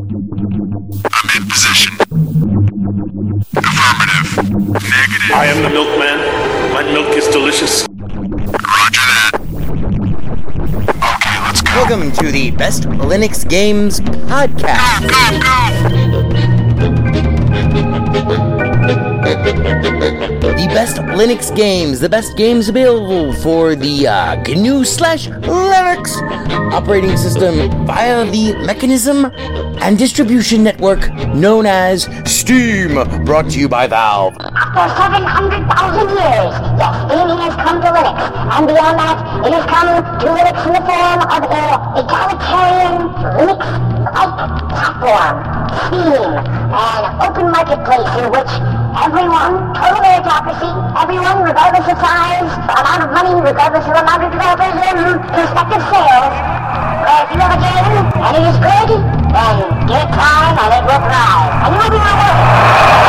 I'm in position. Affirmative. Negative. I am the milkman. My milk is delicious. Roger that. Okay, let's go. Welcome to the Best Linux Games Podcast. The best Linux games, the best games available for the uh, GNU slash Linux operating system via the mechanism and distribution network known as Steam, brought to you by Valve. After 700,000 years, yes, Steam has come to Linux. And beyond that, it has come to Linux in the form of a egalitarian Linux-like platform, Steam, an open marketplace in which everyone, total meritocracy, everyone, regardless of size, amount of money, regardless of amount of developers and prospective sales, where if you have a game and it is good, then give it time and it will thrive. And you will be rewarded.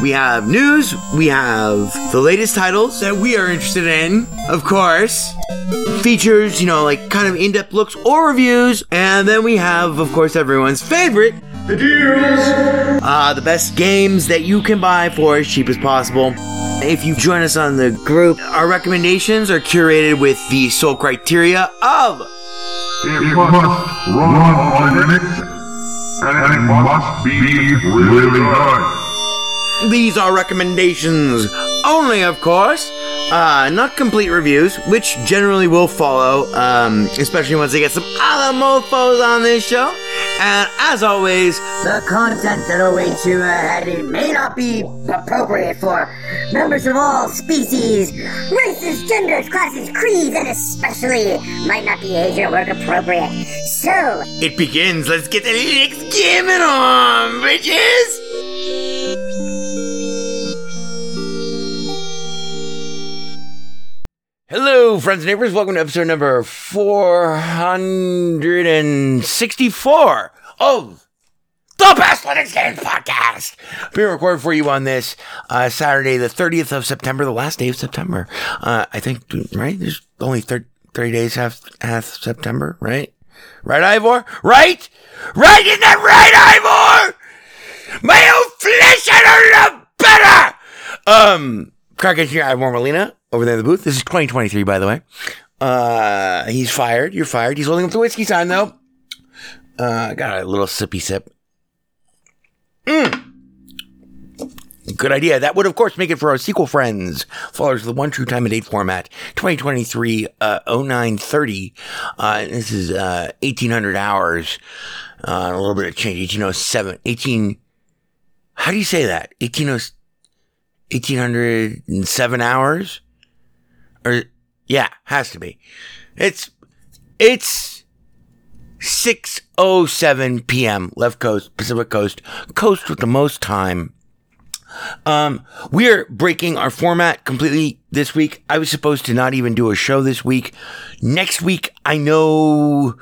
We have news, we have the latest titles that we are interested in, of course, features, you know, like kind of in depth looks or reviews, and then we have, of course, everyone's favorite. The deals! Uh, the best games that you can buy for as cheap as possible. If you join us on the group, our recommendations are curated with the sole criteria of It must run on Linux, and it must be really good. These are recommendations only, of course. Uh, not complete reviews, which generally will follow, um, especially once they get some other mofos on this show. And as always, The content that awaits you ahead may not be appropriate for members of all species, races, genders, classes, creeds, and especially might not be age or work appropriate. So, it begins. Let's get the next gaming on, bitches! Hello, friends and neighbors. Welcome to episode number 464 of the Best Linux Games Podcast. Being recorded for you on this uh, Saturday, the 30th of September, the last day of September. Uh, I think, right? There's only 30, 30 days half, half September, right? Right, Ivor? Right? Right? Isn't that right, Ivor? My own flesh, I don't know better! Um, Crack Engineer Ivor Molina over there in the booth. This is 2023, by the way. Uh, he's fired. You're fired. He's holding up the whiskey sign, though. Uh, got a little sippy sip. Mm. Good idea. That would, of course, make it for our sequel friends, followers of the one true time and date format, 2023 uh, 0930. Uh, this is uh, 1800 hours, uh, a little bit of change, 1807, 18. How do you say that? 1807. 1807 hours or yeah has to be. It's it's 607 p.m left coast pacific coast coast with the most time. Um we're breaking our format completely this week. I was supposed to not even do a show this week. Next week i know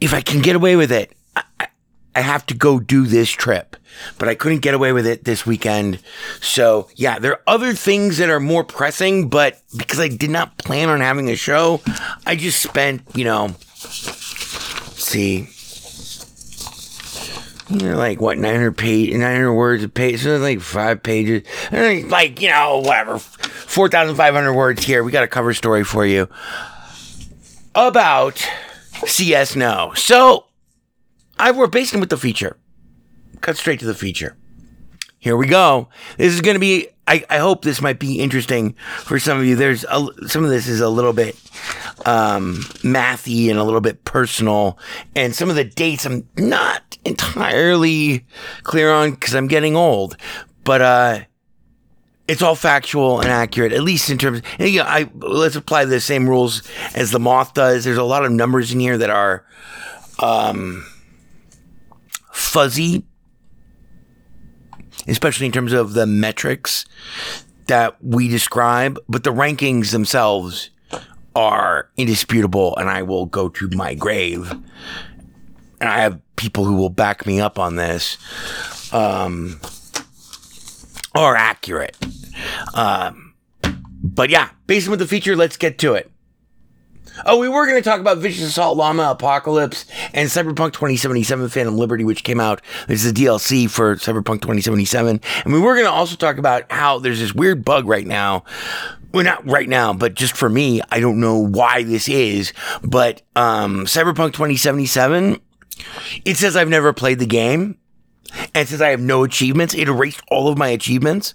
if i can get away with it I, I- I have to go do this trip, but I couldn't get away with it this weekend. So, yeah, there are other things that are more pressing, but because I did not plan on having a show, I just spent, you know, see, you know, like what, 900 page, 900 words a page, so like five pages, and like, you know, whatever, 4,500 words here. We got a cover story for you about CS No. So, I we're basing with the feature. Cut straight to the feature. Here we go. This is going to be. I, I hope this might be interesting for some of you. There's a, some of this is a little bit um, mathy and a little bit personal, and some of the dates I'm not entirely clear on because I'm getting old. But uh, it's all factual and accurate, at least in terms. You know, I let's apply the same rules as the moth does. There's a lot of numbers in here that are um, fuzzy, especially in terms of the metrics that we describe, but the rankings themselves are indisputable, and I will go to my grave. And I have people who will back me up on this. Um, are accurate. Um, but yeah, based on the feature, let's get to it. Oh, we were going to talk about Vicious Assault Llama Apocalypse and Cyberpunk 2077 Phantom Liberty, which came out. This is a DLC for Cyberpunk 2077. And we were going to also talk about how there's this weird bug right now. Well, not right now, but just for me, I don't know why this is. But um, Cyberpunk 2077, it says I've never played the game. And since I have no achievements, it erased all of my achievements.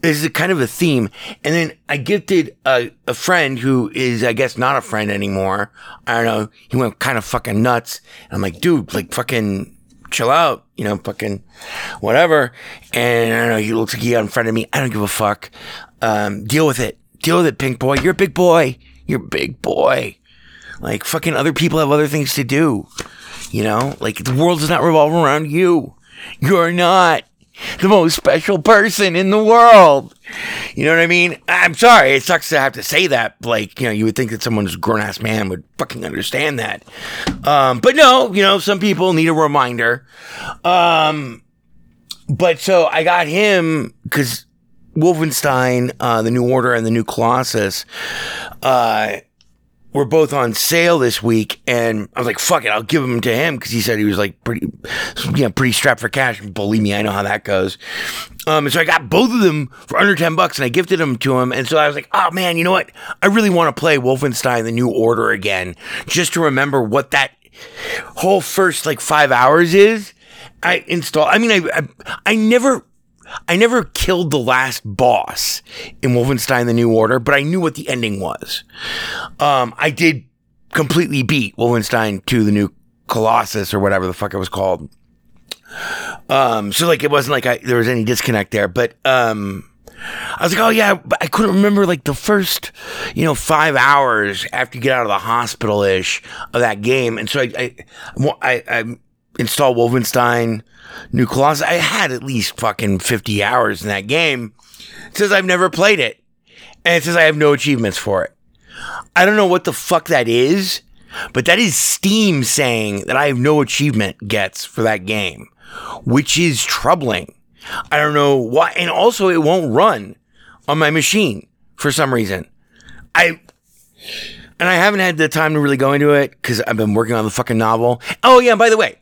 This is a kind of a theme. And then I gifted a, a friend who is, I guess, not a friend anymore. I don't know. He went kind of fucking nuts. And I'm like, dude, like fucking chill out, you know, fucking whatever. And I don't know. He looks like he of me. I don't give a fuck. Um, deal with it. Deal with it, pink boy. You're a big boy. You're a big boy. Like fucking other people have other things to do. You know, like the world does not revolve around you. You're not the most special person in the world. You know what I mean? I'm sorry. It sucks to have to say that. Like, you know, you would think that someone who's a grown ass man would fucking understand that. Um, but no, you know, some people need a reminder. Um, but so I got him because Wolfenstein, uh, the New Order and the New Colossus, uh, were both on sale this week, and I was like, "Fuck it, I'll give them to him" because he said he was like pretty, you know, pretty strapped for cash. Believe me, I know how that goes. Um, and so I got both of them for under ten bucks, and I gifted them to him. And so I was like, "Oh man, you know what? I really want to play Wolfenstein: The New Order again, just to remember what that whole first like five hours is." I install. I mean, I, I, I never I never killed the last boss in Wolfenstein The New Order, but I knew what the ending was. Um, I did completely beat Wolfenstein II The New Colossus or whatever the fuck it was called. Um, so like it wasn't like I, there was any disconnect there, but, um, I was like, oh yeah, I couldn't remember like the first, you know, five hours after you get out of the hospital ish of that game. And so I, I, I, I installed Wolfenstein New Colossus. I had at least fucking 50 hours in that game. It says I've never played it. And it says I have no achievements for it. I don't know what the fuck that is, but that is Steam saying that I have no achievement gets for that game, which is troubling. I don't know why. And also, it won't run on my machine for some reason. I. And I haven't had the time to really go into it because I've been working on the fucking novel. Oh, yeah, by the way,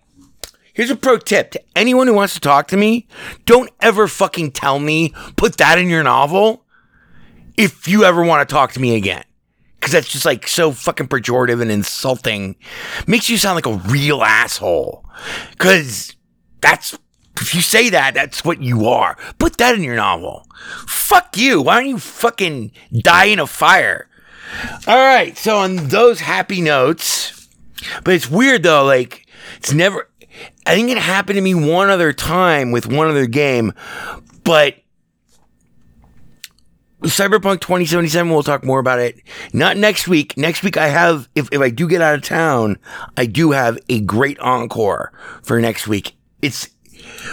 Here's a pro tip to anyone who wants to talk to me. Don't ever fucking tell me, put that in your novel if you ever want to talk to me again. Cause that's just like so fucking pejorative and insulting. Makes you sound like a real asshole. Cause that's, if you say that, that's what you are. Put that in your novel. Fuck you. Why don't you fucking die in a fire? All right. So on those happy notes, but it's weird though, like, it's never, I think it happened to me one other time with one other game, but Cyberpunk 2077, we'll talk more about it. Not next week. Next week, I have, if, if I do get out of town, I do have a great encore for next week. It's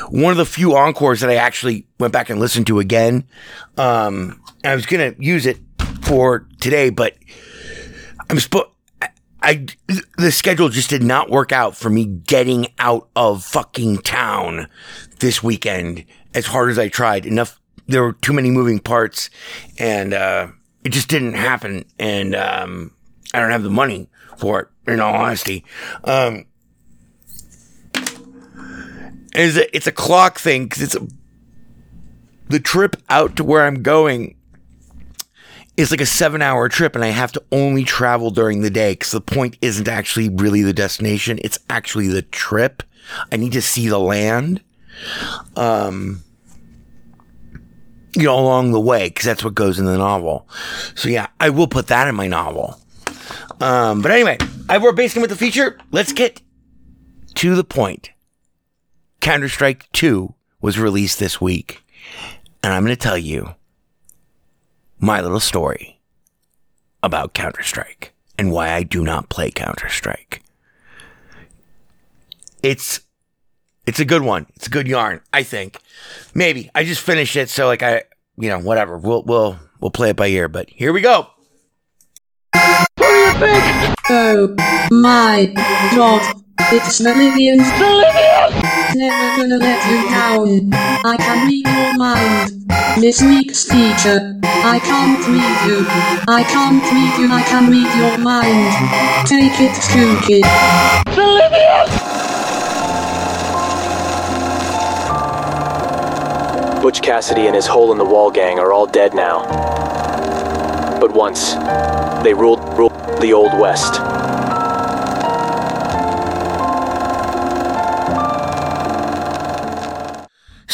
one of the few encores that I actually went back and listened to again. Um, I was going to use it for today, but I'm supposed, I the schedule just did not work out for me getting out of fucking town this weekend as hard as I tried. Enough there were too many moving parts and uh, it just didn't happen and um, I don't have the money for it in all honesty. Um, it's a, it's a clock thing cuz it's a the trip out to where I'm going is like a seven hour trip and I have to only travel during the day because the point isn't actually really the destination. It's actually the trip. I need to see the land. Um, you know, along the way, because that's what goes in the novel. So yeah, I will put that in my novel. Um, but anyway, I were basing with the feature. Let's get to the point. Counter Strike 2 was released this week. And I'm going to tell you my little story about Counter Strike and why I do not play Counter Strike. It's It's a good one. It's a good yarn, I think. Maybe. I just finished it, so like I you know, whatever. We'll we'll we'll play it by ear, but here we go. Oh my god. It's Meridian's Never gonna let you down. I can read your mind. This week's feature. I can't read you. I can't read you. I can read your mind. Take it, Skookie. Butch Cassidy and his hole in the wall gang are all dead now. But once, they ruled, ruled the Old West.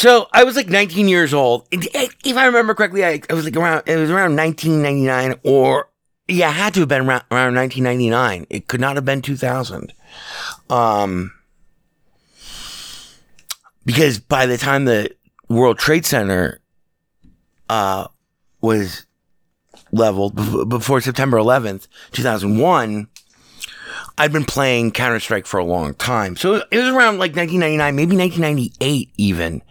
So I was like 19 years old. If if I remember correctly, I, I was like around. It was around 1999, or yeah, it had to have been around, around 1999. It could not have been 2000. Um, because by the time the World Trade Center uh was leveled bef- before September 11th, 2001. I'd been playing Counter Strike for a long time. So it was around like 1999, maybe 1998 even.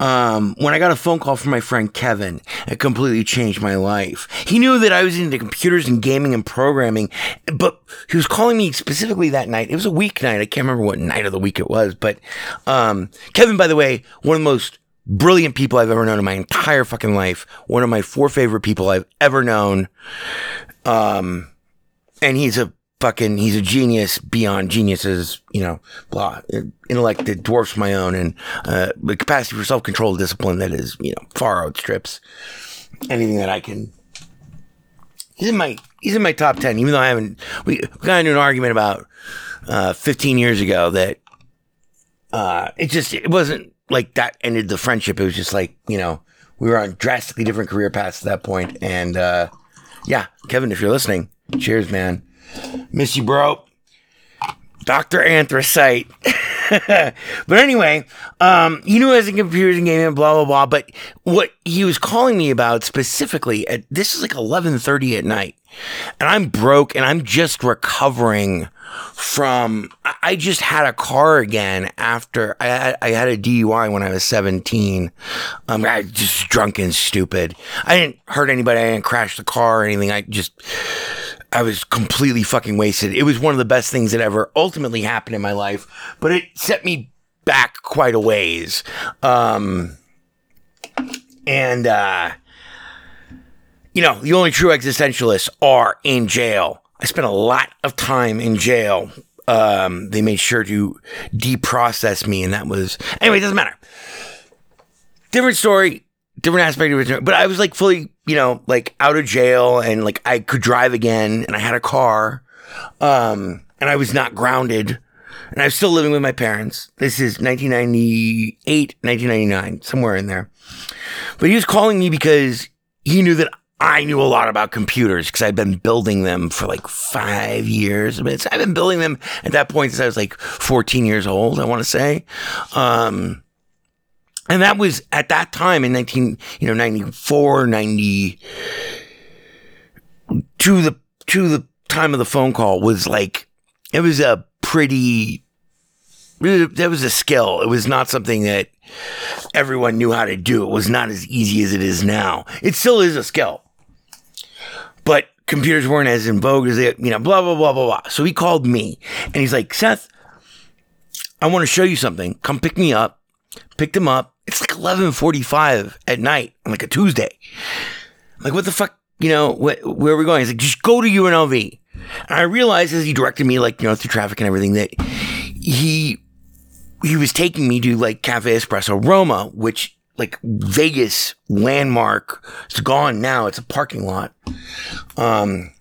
Um, when I got a phone call from my friend Kevin, it completely changed my life. He knew that I was into computers and gaming and programming, but he was calling me specifically that night. It was a weeknight. I can't remember what night of the week it was, but, um, Kevin, by the way, one of the most brilliant people I've ever known in my entire fucking life. One of my four favorite people I've ever known. Um, and he's a fucking he's a genius beyond geniuses you know blah. Intellect that dwarfs my own and uh the capacity for self-control discipline that is you know far outstrips anything that i can. He's in my he's in my top 10 even though i haven't we, we got into an argument about uh 15 years ago that uh it just it wasn't like that ended the friendship. It was just like you know we were on drastically different career paths at that point. And uh yeah kevin if you're listening cheers man Miss you, bro. Dr. Anthracite. but anyway, um, he knew I was in computers and blah blah blah. But what he was calling me about specifically, at this is like eleven thirty at night, and I'm broke and I'm just recovering from. I- just had a car again after I had, I had a DUI when I was seventeen. Um, I was just drunk and stupid. I didn't hurt anybody. I didn't crash the car or anything. I just I was completely fucking wasted. It was one of the best things that ever ultimately happened in my life, but it set me back quite a ways. Um, and, uh, you know, the only true existentialists are in jail. I spent a lot of time in jail. Um, they made sure to deprocess me, and that was, anyway, it doesn't matter. Different story different aspect of it. But I was like fully, you know, like out of jail and like I could drive again and I had a car. Um, and I was not grounded and I was still living with my parents. This is 1998, 1999, somewhere in there. But he was calling me because he knew that I knew a lot about computers because I'd been building them for like five years. I mean, I've been building them at that point since I was like 14 years old, I want to say. Um, and that was at that time in 19, you know, 94, 90, to the, to the time of the phone call was like, it was a pretty, that was a skill. It was not something that everyone knew how to do. It was not as easy as it is now. It still is a skill, but computers weren't as in vogue as they, you know, blah, blah, blah, blah, blah. So he called me and he's like, Seth, I want to show you something. Come pick me up. Picked him up. It's like 11:45 at night on like a Tuesday. I'm like, what the fuck? You know, wh- where are we going? He's like, just go to UNLV. And I realized as he directed me, like, you know, through traffic and everything, that he he was taking me to like Cafe Espresso Roma, which like Vegas landmark. It's gone now. It's a parking lot. Um,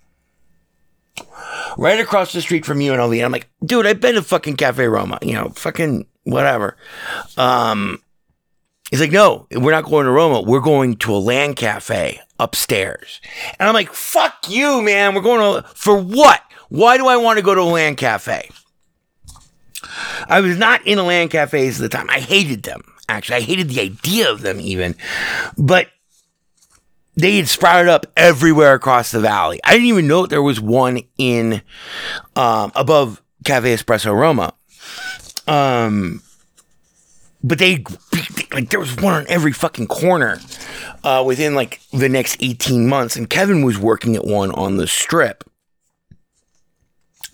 right across the street from UNLV. And I'm like, dude, I've been to fucking Cafe Roma. You know, fucking whatever. Um, he's like, no, we're not going to Roma. We're going to a LAN cafe upstairs. And I'm like, fuck you, man. We're going to, for what? Why do I want to go to a LAN cafe? I was not in a LAN cafes at the time. I hated them. Actually, I hated the idea of them even. But they had sprouted up everywhere across the valley. I didn't even know there was one in um, above Cafe Espresso Roma. Um, but they like there was one on every fucking corner uh, within like the next 18 months and kevin was working at one on the strip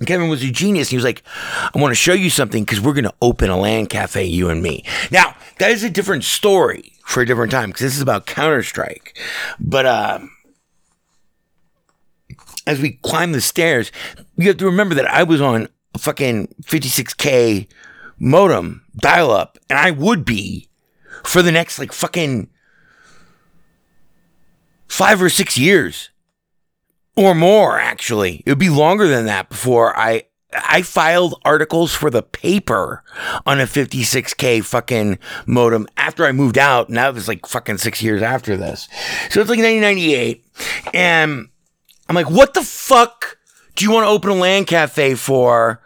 and Kevin was a genius. He was like, I want to show you something because we're going to open a LAN cafe, you and me. Now, that is a different story for a different time because this is about Counter Strike. But uh, as we climb the stairs, you have to remember that I was on fucking 56K modem dial up, and I would be for the next like fucking five or six years or more actually. It would be longer than that before i i filed articles for the paper on a 56k fucking modem after i moved out Now that was like fucking six years after this. So it's like 1998 and i'm like what the fuck do you want to open a LAN cafe for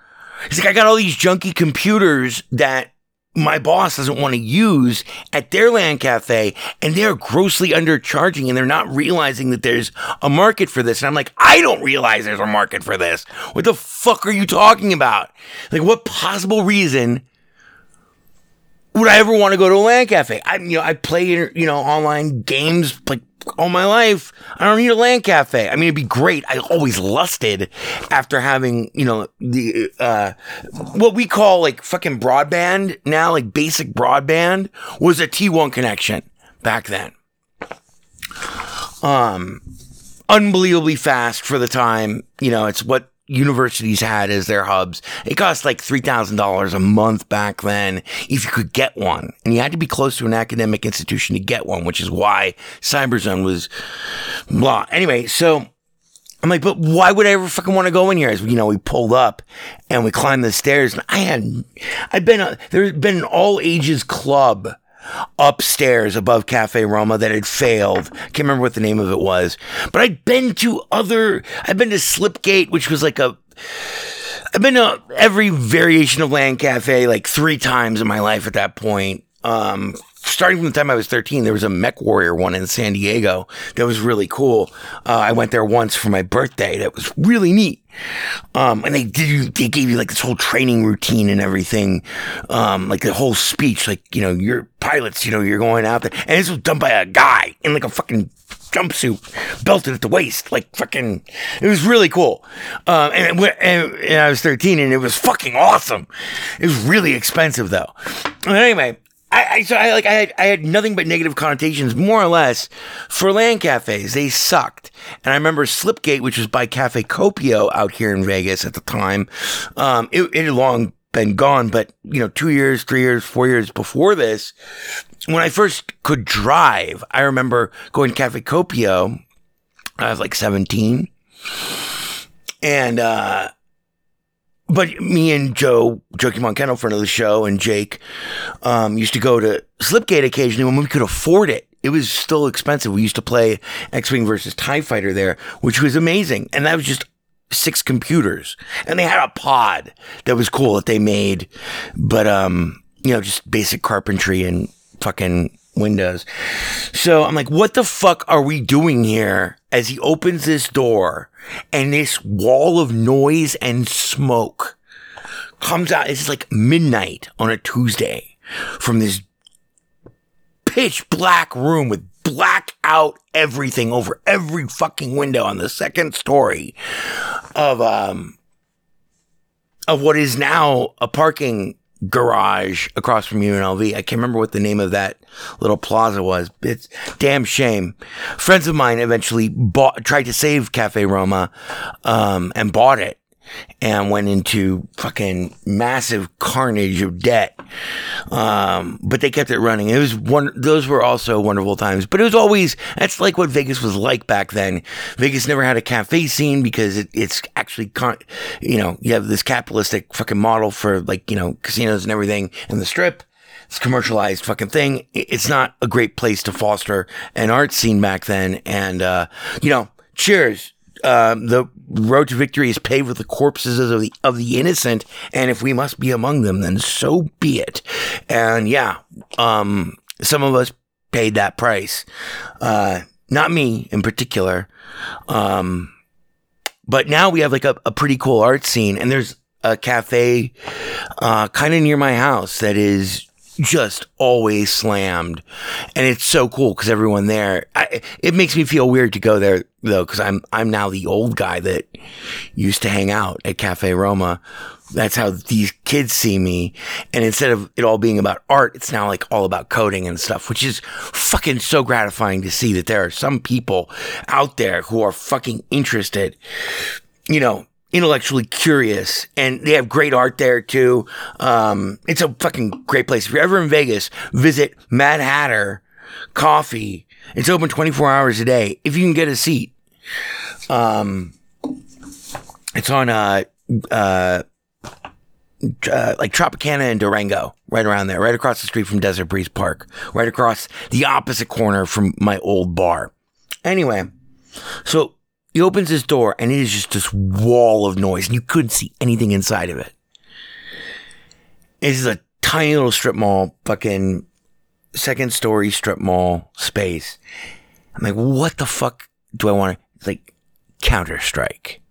he's like i got all these junky computers that my boss doesn't want to use at their LAN cafe and they're grossly undercharging and they're not realizing that there's a market for this. And I'm like, I don't realize there's a market for this. What the fuck are you talking about? Like, what possible reason would I ever want to go to a LAN cafe? I, you know, I play, you know, online games like all my life. I don't need a LAN cafe. I mean, it'd be great. I always lusted after having, you know, the, uh, what we call like fucking broadband now, like basic broadband was a T1 connection back then. Um, unbelievably fast for the time. You know, it's what universities had as their hubs. It cost like $3,000 a month back then if you could get one. And you had to be close to an academic institution to get one, which is why Cyberzone was blah. Anyway, so I'm like, but why would I ever fucking want to go in here? As you know, we pulled up and we climbed the stairs and I had, I'd been, a, there's been an all ages club upstairs above Cafe Roma that had failed. Can't remember what the name of it was, but I'd been to other. I'd been to Slipgate, which was like a. I've been to every variation of LAN Cafe like three times in my life at that point. Um, starting from the time I was 13, there was a Mech Warrior one in San Diego that was really cool. Uh, I went there once for my birthday. That was really neat. Um, and they did, they gave you like this whole training routine and everything. Um, like the whole speech, like, you know, you're pilots, you know, you're going out there. And this was done by a guy in like a fucking jumpsuit, belted at the waist, like fucking. It was really cool. Um, and, and, and I was 13 and it was fucking awesome. It was really expensive though. But anyway, I, I so I like I had I had nothing but negative connotations, more or less, for LAN cafes. They sucked, and I remember Slipgate, which was by Cafe Copio out here in Vegas at the time. Um, it, it had long been gone, but you know, two years, three years, four years before this, when I first could drive, I remember going to Cafe Copio. I was like seventeen, and uh, but me and Joe, Jokey Moncano, friend of the show, and Jake, um, used to go to Slipgate occasionally when we could afford it. It was still expensive. We used to play X Wing versus TIE Fighter there, which was amazing. And that was just six computers. And they had a pod that was cool that they made. But, um, you know, just basic carpentry and fucking windows. So I'm like, what the fuck are we doing here? As he opens this door and this wall of noise and smoke comes out. It's like midnight on a Tuesday from this pitch black room with black out everything over every fucking window on the second story of, um, of what is now a parking garage across from UNLV. I can't remember what the name of that little plaza was. It's damn shame. Friends of mine eventually bought, tried to save Cafe Roma, um, and bought it and went into fucking massive carnage of debt. Um, but they kept it running. It was one, those were also wonderful times, but it was always, that's like what Vegas was like back then. Vegas never had a cafe scene because it, it's actually, con- you know, you have this capitalistic fucking model for like, you know, casinos and everything and the strip. It's commercialized fucking thing. It's not a great place to foster an art scene back then. And, uh, you know, cheers um, the road to victory is paved with the corpses of the of the innocent, and if we must be among them, then so be it. And yeah, um, some of us paid that price. Uh, not me in particular. Um, but now we have like a, a pretty cool art scene, and there's a cafe uh, kind of near my house that is just always slammed, and it's so cool because everyone there. I, it makes me feel weird to go there though because I'm I'm now the old guy that used to hang out at Cafe Roma. That's how these kids see me, and instead of it all being about art, it's now like all about coding and stuff, which is fucking so gratifying to see that there are some people out there who are fucking interested. You know, intellectually curious and they have great art there too. Um, it's a fucking great place. If you're ever in Vegas, visit Mad Hatter Coffee. It's open 24 hours a day if you can get a seat. Um, it's on, uh, uh, uh, like Tropicana and Durango, right around there, right across the street from Desert Breeze Park, right across the opposite corner from my old bar. Anyway, so he opens his door and it is just this wall of noise and you couldn't see anything inside of it. This is a tiny little strip mall, fucking second story strip mall space. I'm like, what the fuck do I want to, like Counter Strike.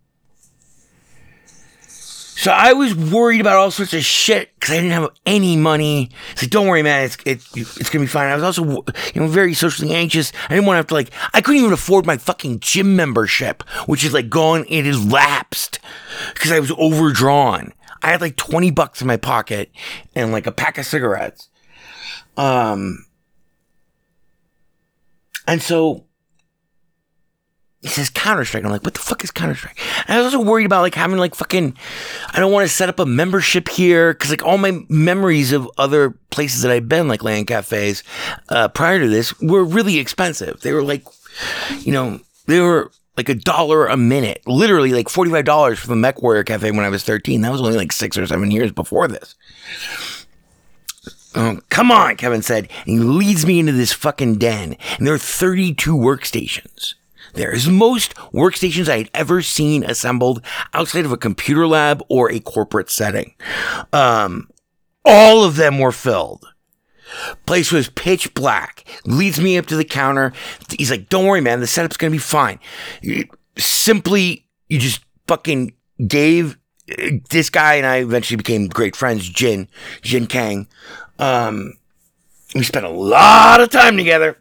So I was worried about all sorts of shit because I didn't have any money. It's like, don't worry, man. It's it, it's gonna be fine. I was also, you know, very socially anxious. I didn't want to have to like. I couldn't even afford my fucking gym membership, which is like gone. It is lapsed because I was overdrawn. I had like twenty bucks in my pocket and like a pack of cigarettes. Um, and so he says Counter Strike. I'm like, what the fuck is Counter Strike? I was also worried about like having like fucking, I don't want to set up a membership here because like all my memories of other places that I've been, like LAN cafes, uh, prior to this, were really expensive. They were like, you know, they were like a dollar a minute, literally like forty five dollars for the Mech Warrior Cafe when I was thirteen. That was only like six or seven years before this. Oh, come on, Kevin said. And he leads me into this fucking den. And there are 32 workstations. There is most workstations I had ever seen assembled outside of a computer lab or a corporate setting. Um, all of them were filled. Place was pitch black. Leads me up to the counter. He's like, "Don't worry, man. The setup's gonna be fine." You- simply, you just fucking gave this guy and I eventually became great friends. Jin, Jin Kang. Um, we spent a lot of time together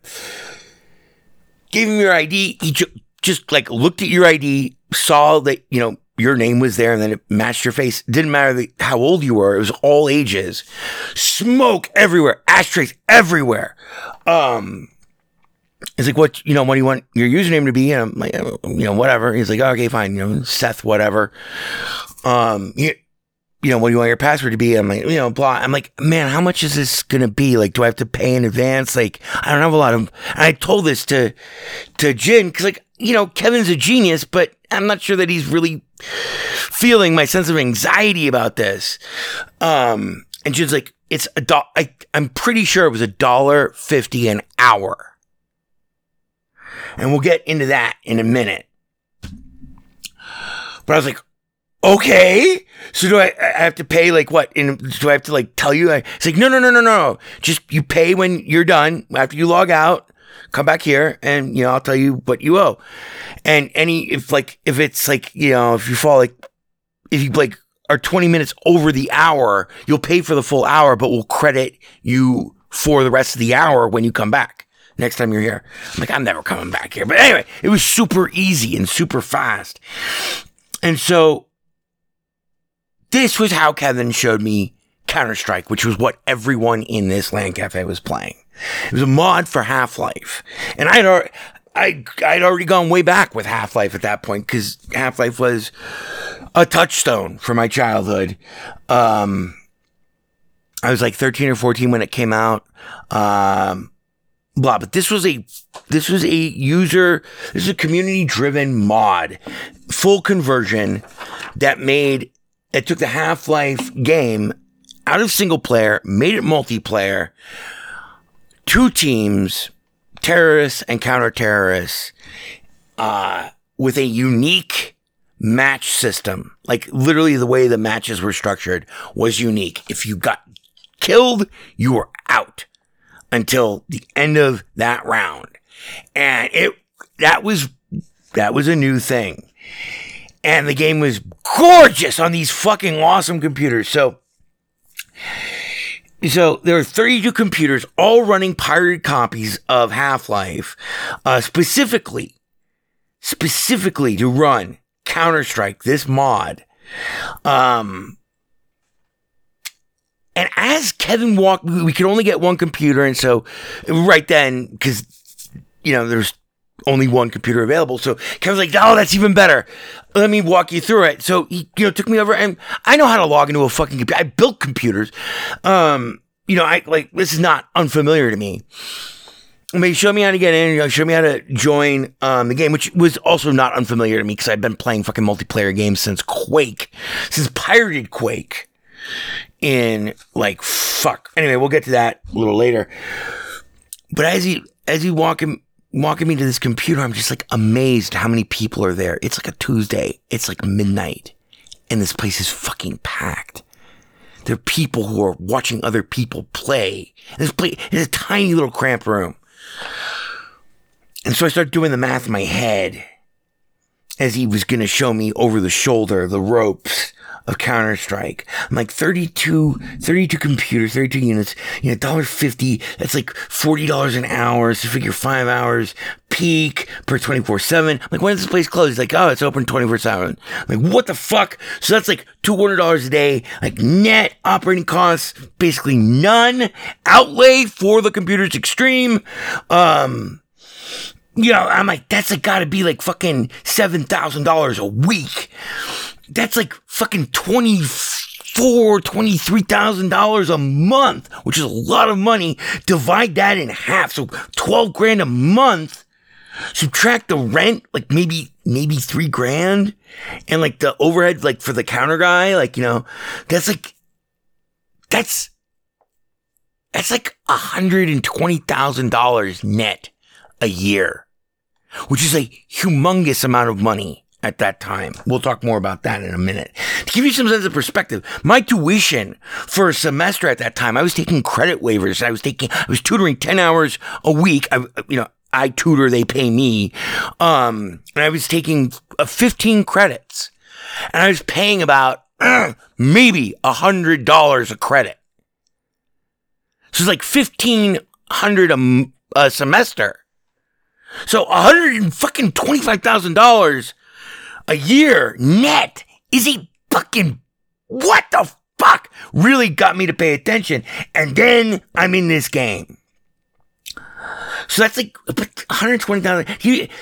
gave him your ID. He ju- just like looked at your ID, saw that, you know, your name was there and then it matched your face. Didn't matter the, how old you were. It was all ages. Smoke everywhere. Ashtrays everywhere. Um, He's like, what, you know, what do you want your username to be? And I'm like, "Uh, you know, whatever. He's like, okay, fine. You know, Seth, whatever. Um, you, you know, what do you want your password to be? I'm like, you know, blah. I'm like, man, how much is this to be? Like, do I have to pay in advance? Like, I don't have a lot of, I told this to, to Jin, cause like, you know, Kevin's a genius, but I'm not sure that he's really feeling my sense of anxiety about this. Um, and Jin's like, it's a dollar. I'm pretty sure it was a dollar fifty an hour. And we'll get into that in a minute. But I was like, okay. So do I, I have to pay like what? In, do I have to like tell you? It's like, no, no, no, no, no. Just you pay when you're done after you log out. Come back here and, you know, I'll tell you what you owe. And any, if like, if it's like, you know, if you fall like, if you like are 20 minutes over the hour, you'll pay for the full hour, but we'll credit you for the rest of the hour when you come back next time you're here. I'm like, I'm never coming back here. But anyway, it was super easy and super fast. And so this was how Kevin showed me Counter Strike, which was what everyone in this LAN cafe was playing. It was a mod for Half Life, and I'd already, I I'd already gone way back with Half Life at that point because Half Life was a touchstone for my childhood. Um, I was like 13 or 14 when it came out. Um, blah, but this was a this was a user this is a community driven mod, full conversion that made it took the Half Life game out of single player, made it multiplayer, two teams, terrorists and counter terrorists, uh, with a unique match system. Like literally the way the matches were structured was unique. If you got killed, you were out until the end of that round. And it, that was, that was a new thing. And the game was gorgeous on these fucking awesome computers. So so there are 32 computers all running pirated copies of Half-Life, uh, specifically, specifically to run Counter-Strike, this mod. Um, and as Kevin walked, we could only get one computer, and so right then, because you know there's only one computer available, so Kevin's like, "Oh, that's even better. Let me walk you through it." So he, you know, took me over, and I know how to log into a fucking computer. I built computers. Um, you know, I like this is not unfamiliar to me. I mean, he showed me how to get in. You know, showed me how to join um, the game, which was also not unfamiliar to me because I've been playing fucking multiplayer games since Quake, since pirated Quake in like fuck. Anyway, we'll get to that a little later. But as he as he walking walking me to this computer, I'm just like amazed how many people are there. It's like a Tuesday. It's like midnight, and this place is fucking packed. There are people who are watching other people play. This place is a tiny little cramped room. And so I start doing the math in my head as he was going to show me over the shoulder the ropes of Counter Strike. I'm like 32, 32 computers, 32 units, you know, $1.50. That's like $40 an hour. So figure five hours peak per 24 7. Like, when does this place close? He's like, oh, it's open 24 7. Like, what the fuck? So that's like $200 a day, like net operating costs, basically none. Outlay for the computer's extreme. Um, you know, I'm like, that's like gotta be like fucking $7,000 a week. That's like fucking 24, $23,000 a month, which is a lot of money. Divide that in half. So 12 grand a month. Subtract the rent, like maybe, maybe three grand. And like the overhead, like for the counter guy, like, you know, that's like, that's, that's like $120,000 net a year, which is a humongous amount of money at that time. We'll talk more about that in a minute. To give you some sense of perspective, my tuition for a semester at that time, I was taking credit waivers. I was taking, I was tutoring 10 hours a week. I, you know, I tutor, they pay me. Um, and I was taking uh, 15 credits and I was paying about uh, maybe a hundred dollars a credit. So it's like fifteen hundred a semester. So a hundred and fucking twenty-five thousand dollars a year net is a fucking what the fuck really got me to pay attention. And then I'm in this game. So that's like one hundred twenty thousand.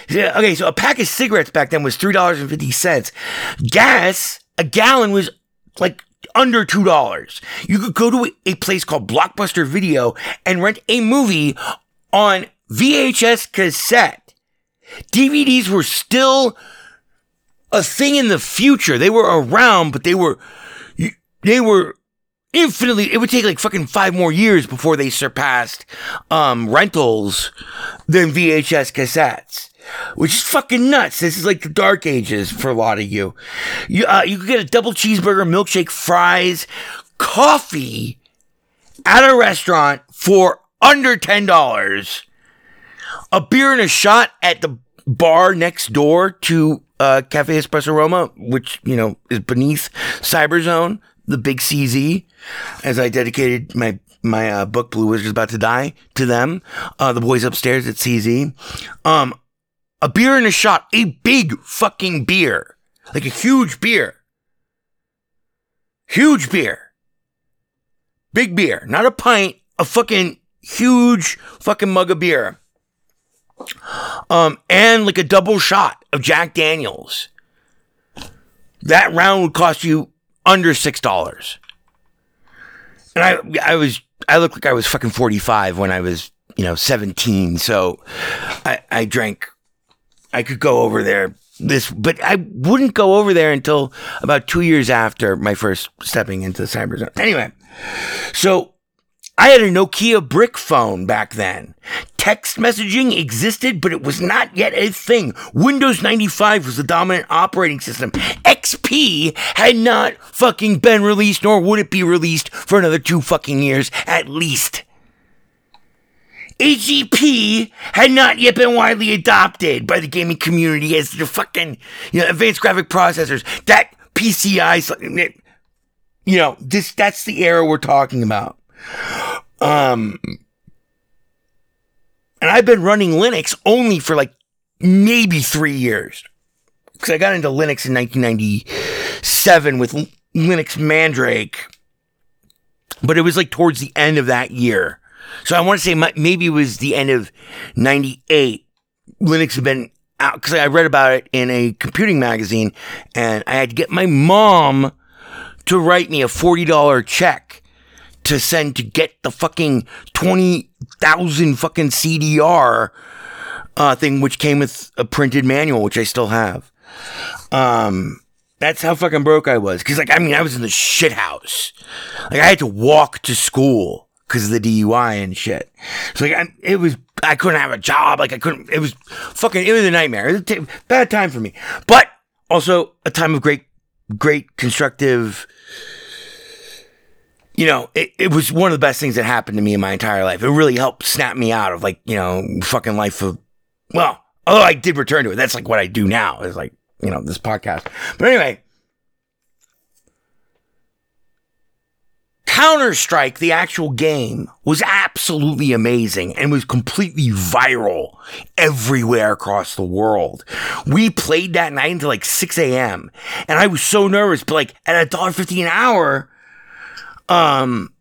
Okay, so a pack of cigarettes back then was three dollars and fifty cents. Gas, a gallon was like under two dollars. You could go to a place called Blockbuster Video and rent a movie on VHS cassette. DVDs were still a thing in the future. They were around, but they were they were infinitely it would take like fucking five more years before they surpassed um rentals than VHS cassettes. Which is fucking nuts. This is like the dark ages for a lot of you. You uh, you could get a double cheeseburger, milkshake, fries, coffee at a restaurant for under ten dollars. A beer and a shot at the bar next door to uh, Cafe Espresso Roma, which, you know, is beneath Cyberzone, the big CZ, as I dedicated my my uh, book Blue Wizard's About to Die to them. Uh, the boys upstairs at CZ. Um, a beer and a shot, a big fucking beer, like a huge beer. Huge beer. Big beer, not a pint, a fucking huge fucking mug of beer. Um, and like a double shot of Jack Daniels. That round would cost you under six dollars. And I, I was, I looked like I was fucking forty-five when I was, you know, seventeen. So, I, I drank. I could go over there this, but I wouldn't go over there until about two years after my first stepping into the cyber zone. Anyway, so I had a Nokia brick phone back then. Text messaging existed, but it was not yet a thing. Windows 95 was the dominant operating system. XP had not fucking been released, nor would it be released for another two fucking years at least. AGP had not yet been widely adopted by the gaming community as the fucking, you know, advanced graphic processors. That PCI, you know, this, that's the era we're talking about. Um, and I've been running Linux only for like maybe three years. Because I got into Linux in 1997 with Linux Mandrake. But it was like towards the end of that year. So I want to say my, maybe it was the end of 98. Linux had been out because I read about it in a computing magazine and I had to get my mom to write me a $40 check to send to get the fucking 20,000 fucking CDR uh, thing, which came with a printed manual, which I still have. Um, that's how fucking broke I was. Cause like, I mean, I was in the shit house. Like I had to walk to school because of the DUI and shit. So like, I, it was, I couldn't have a job. Like I couldn't, it was fucking, it was a nightmare. It was a t- bad time for me, but also a time of great, great constructive, you know, it, it was one of the best things that happened to me in my entire life. It really helped snap me out of like, you know, fucking life of, well, although I did return to it. That's like what I do now is like, you know, this podcast. But anyway, Counter Strike, the actual game, was absolutely amazing and was completely viral everywhere across the world. We played that night until like 6 a.m. And I was so nervous, but like at a dollar fifty an hour, um,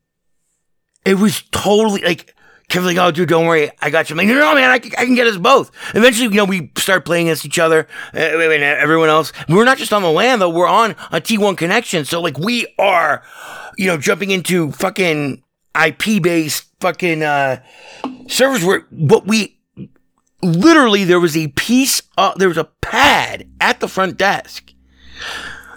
it was totally like, Kevin's like, oh, dude, don't worry. I got you. I'm like, no, no, man, I can, I can get us both. Eventually, you know, we start playing against each other uh, and everyone else. We're not just on the LAN though. We're on a T1 connection. So, like, we are, you know, jumping into fucking IP based fucking uh, servers where what we literally, there was a piece, uh, there was a pad at the front desk.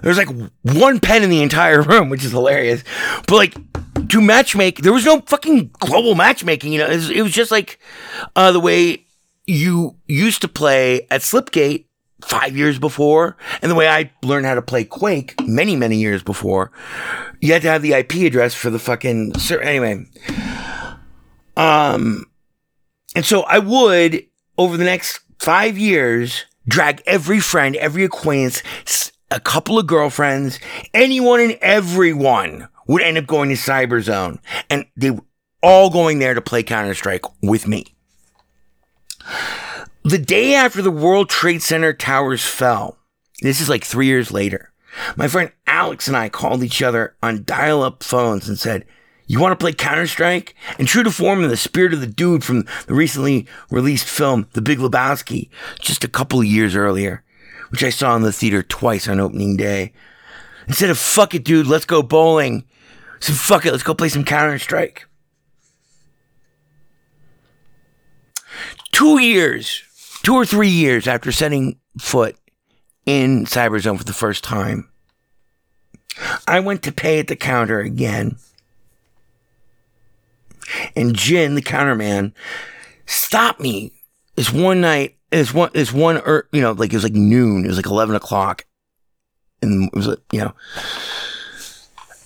There's like one pen in the entire room, which is hilarious. But like to matchmake, there was no fucking global matchmaking. You know, it was, it was just like uh, the way you used to play at Slipgate five years before, and the way I learned how to play Quake many, many years before. You had to have the IP address for the fucking ser- anyway. Um, and so I would over the next five years drag every friend, every acquaintance, a couple of girlfriends, anyone and everyone would end up going to Cyberzone, and they were all going there to play Counter Strike with me. The day after the World Trade Center towers fell, this is like three years later, my friend Alex and I called each other on dial up phones and said, You want to play Counter Strike? And true to form in the spirit of the dude from the recently released film, The Big Lebowski, just a couple of years earlier, which I saw in the theater twice on opening day. Instead of fuck it, dude, let's go bowling. So fuck it, let's go play some Counter Strike. Two years, two or three years after setting foot in Cyberzone for the first time, I went to pay at the counter again. And Jin, the counterman, stopped me this one night. This one, this one, er, you know, like it was like noon. It was like eleven o'clock, and it was like, you know,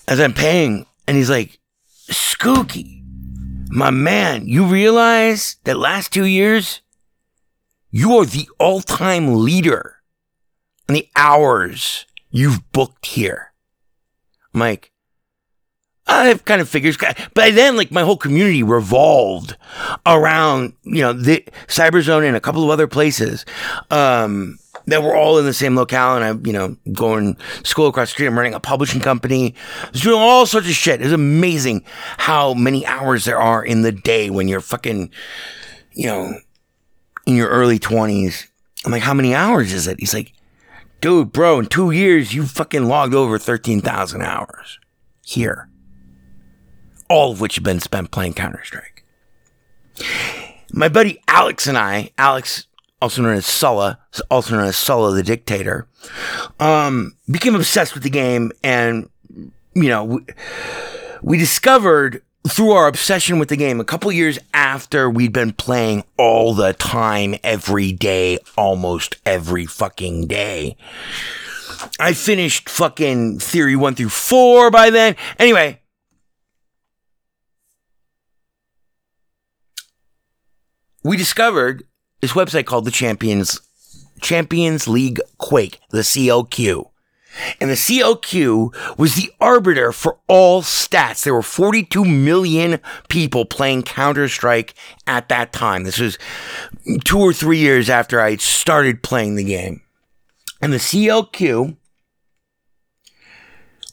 as I'm paying, and he's like, "Skooky, my man, you realize that last two years, you are the all-time leader on the hours you've booked here." I'm like, I have kind of figures, By then like my whole community revolved around, you know, the Cyberzone and a couple of other places, um, that were all in the same locale. And I'm, you know, going school across the street. I'm running a publishing company. I was doing all sorts of shit. It's amazing how many hours there are in the day when you're fucking, you know, in your early twenties. I'm like, how many hours is it? He's like, dude, bro, in two years, you fucking logged over 13,000 hours here all of which have been spent playing Counter Strike. My buddy Alex and I, Alex, also known as Sulla, also known as Sulla the Dictator, um, became obsessed with the game, and you know, we, we discovered through our obsession with the game a couple years after we'd been playing all the time, every day, almost every fucking day. I finished fucking Theory 1 through 4 by then. Anyway, we discovered this website called the Champions Champions League Quake, the CLQ. And the CLQ was the arbiter for all stats. There were 42 million people playing Counter Strike at that time. This was two or three years after I started playing the game. And the CLQ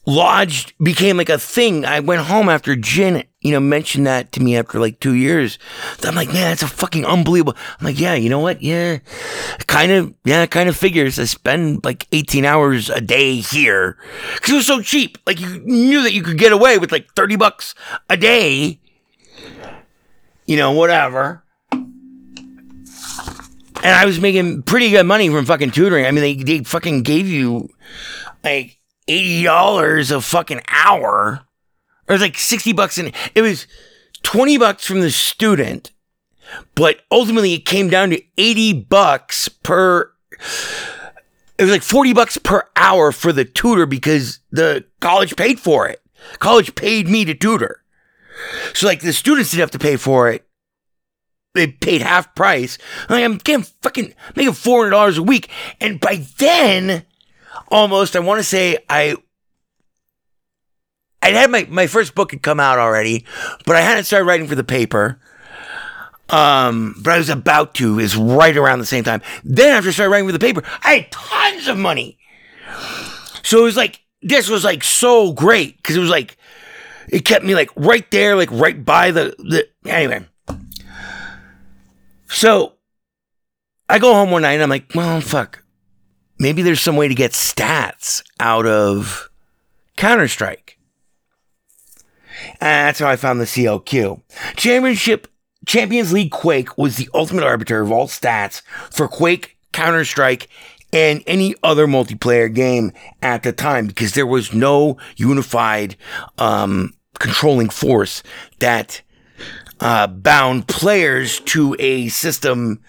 lodged became like a thing. I went home after Jen, you know, mentioned that to me after like two years. I'm like, man, that's a fucking unbelievable. I'm like, yeah, you know what? Yeah, kind of, yeah, kind of figures. I spend like 18 hours a day here because it was so cheap. Like you knew that you could get away with like 30 bucks a day. You know, whatever. And I was making pretty good money from fucking tutoring. I mean, they, they fucking gave you like $80 a fucking hour. It was like 60 bucks and it was 20 bucks from the student, but ultimately it came down to 80 bucks per it was like 40 bucks per hour for the tutor because the college paid for it. College paid me to tutor. So like the students didn't have to pay for it. They paid half price. Like I'm getting fucking making four hundred dollars a week, and by then, almost I want to say I I had my my first book had come out already, but I hadn't started writing for the paper. Um, but I was about to is right around the same time. Then after I started writing for the paper, I had tons of money. So it was like this was like so great because it was like it kept me like right there, like right by the the anyway. So I go home one night and I'm like, well, fuck. Maybe there's some way to get stats out of Counter Strike. And that's how I found the CLQ. Championship Champions League Quake was the ultimate arbiter of all stats for Quake, Counter Strike, and any other multiplayer game at the time because there was no unified um, controlling force that uh, bound players to a system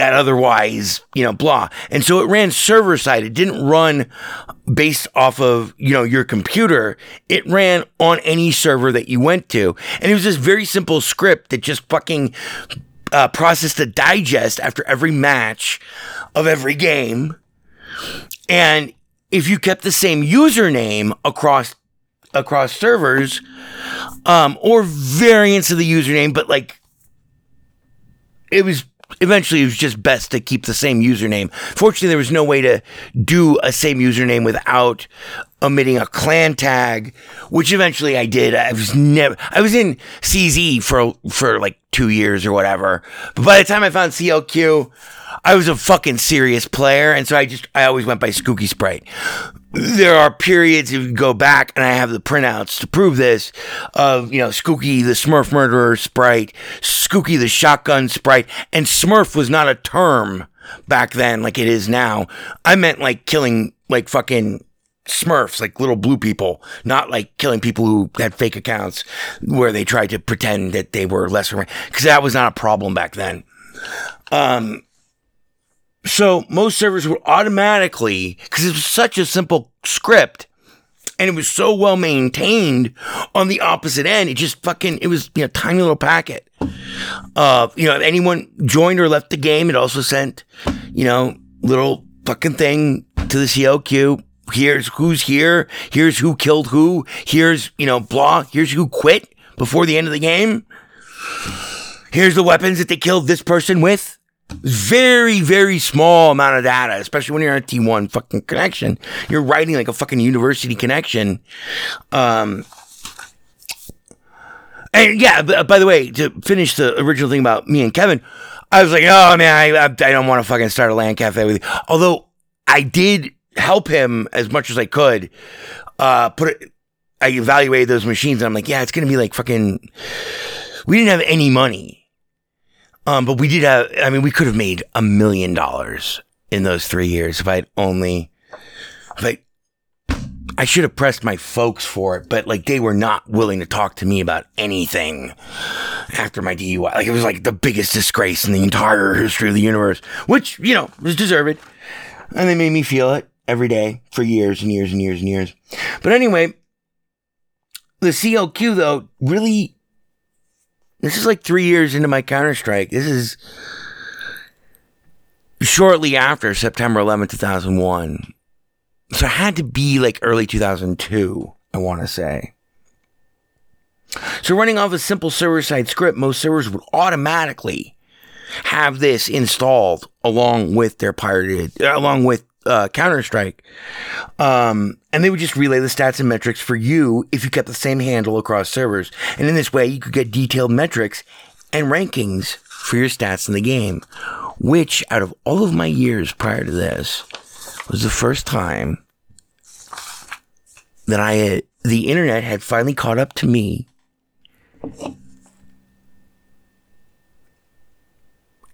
that otherwise, you know, blah. And so it ran server side. It didn't run based off of, you know, your computer. It ran on any server that you went to. And it was this very simple script that just fucking uh, processed the digest after every match of every game. And if you kept the same username across across servers, um, or variants of the username, but like it was eventually it was just best to keep the same username. Fortunately, there was no way to do a same username without omitting a clan tag, which eventually I did. I was never, I was in CZ for, for like two years or whatever. But by the time I found CLQ, I was a fucking serious player. And so I just, I always went by Skooky Sprite. There are periods if you go back and I have the printouts to prove this of, you know, Skooky the Smurf murderer sprite, Skooky the shotgun sprite, and Smurf was not a term back then like it is now. I meant like killing like fucking Smurfs, like little blue people, not like killing people who had fake accounts where they tried to pretend that they were lesser, because that was not a problem back then. Um, so most servers would automatically, because it was such a simple script, and it was so well maintained on the opposite end. It just fucking, it was, you know, tiny little packet. Uh, you know, if anyone joined or left the game, it also sent, you know, little fucking thing to the CLQ. Here's who's here. Here's who killed who. Here's, you know, blah. Here's who quit before the end of the game. Here's the weapons that they killed this person with. Very, very small amount of data, especially when you're on a T1 fucking connection. You're writing like a fucking university connection. Um, and yeah, b- by the way, to finish the original thing about me and Kevin, I was like, oh man, I, I, I don't want to fucking start a LAN cafe with you. Although I did help him as much as I could, uh, put it, I evaluated those machines and I'm like, yeah, it's going to be like fucking, we didn't have any money. Um, but we did have, I mean, we could have made a million dollars in those three years if I'd only, if I, I should have pressed my folks for it, but like they were not willing to talk to me about anything after my DUI. Like it was like the biggest disgrace in the entire history of the universe, which, you know, was deserved. And they made me feel it every day for years and years and years and years. But anyway, the CLQ though really this is like three years into my Counter Strike. This is shortly after September 11th, 2001. so it had to be like early 2002, I want to say. So running off a simple server-side script, most servers would automatically have this installed along with their pirated, along with uh, Counter Strike, um, and they would just relay the stats and metrics for you if you kept the same handle across servers. And in this way, you could get detailed metrics and rankings for your stats in the game. Which, out of all of my years prior to this, was the first time that I had, the internet had finally caught up to me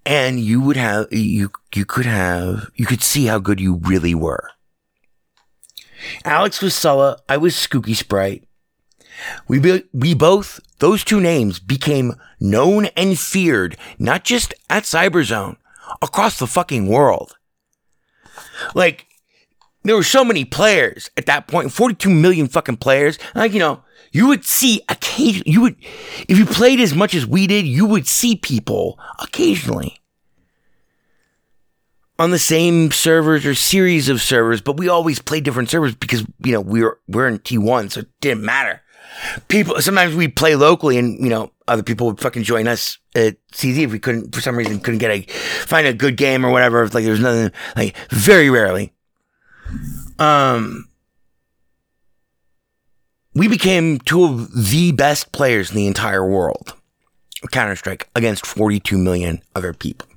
and you would have you you could have you could see how good you really were. Alex was Sulla, I was Skooky Sprite. We be, we both those two names became known and feared not just at Cyberzone, across the fucking world. Like there were so many players at that point, 42 million fucking players. Like, you know, you would see you would, if you played as much as we did, you would see people occasionally on the same servers or series of servers, but we always played different servers because, you know, we were, we're in T1, so it didn't matter. People, sometimes we'd play locally and, you know, other people would fucking join us at CZ if we couldn't, for some reason, couldn't get a, find a good game or whatever. If, like, there was nothing, like, very rarely. Um, we became two of the best players in the entire world. Counter Strike against 42 million other people.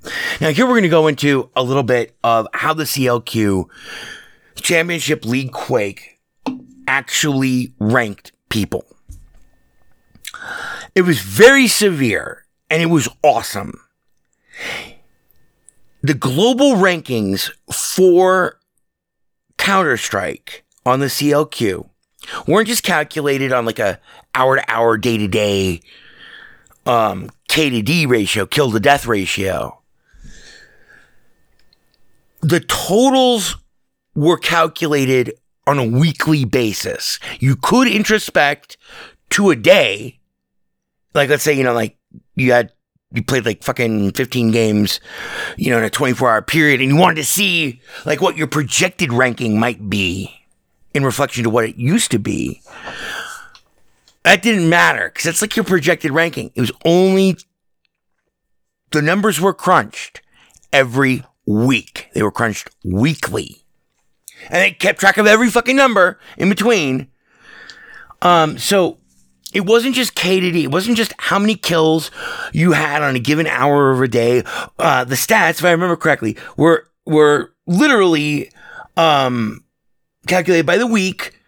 Now, here we're going to go into a little bit of how the CLQ Championship League Quake actually ranked people. It was very severe and it was awesome. The global rankings for Counter Strike on the CLQ weren't just calculated on like a hour to hour, day to day, um, K to D ratio, kill to death ratio. The totals were calculated on a weekly basis. You could introspect to a day. Like, let's say, you know, like you had, you played like fucking 15 games, you know, in a 24 hour period and you wanted to see like what your projected ranking might be in reflection to what it used to be. That didn't matter because that's like your projected ranking. It was only the numbers were crunched every week. They were crunched weekly. And they kept track of every fucking number in between. Um, so it wasn't just K to D. It wasn't just how many kills you had on a given hour of a day. Uh, the stats, if I remember correctly, were were literally um, calculated by the week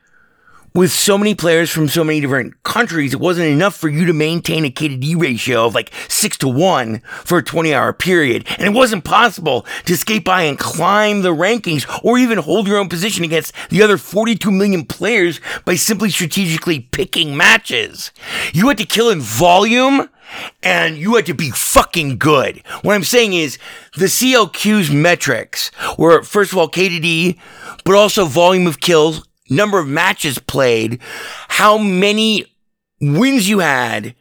with so many players from so many different countries, it wasn't enough for you to maintain a K to D ratio of like six to one for a 20 hour period. And it wasn't possible to skate by and climb the rankings or even hold your own position against the other 42 million players by simply strategically picking matches. You had to kill in volume and you had to be fucking good. What I'm saying is the CLQ's metrics were first of all K to D, but also volume of kills, number of matches played, how many wins you had.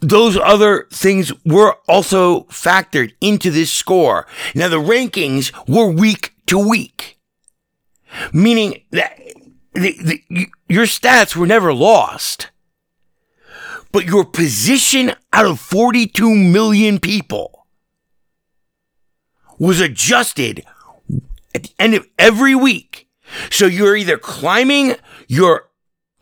Those other things were also factored into this score. Now the rankings were week to week, meaning that the, the, your stats were never lost, but your position out of 42 million people was adjusted at the end of every week. So you're either climbing, you're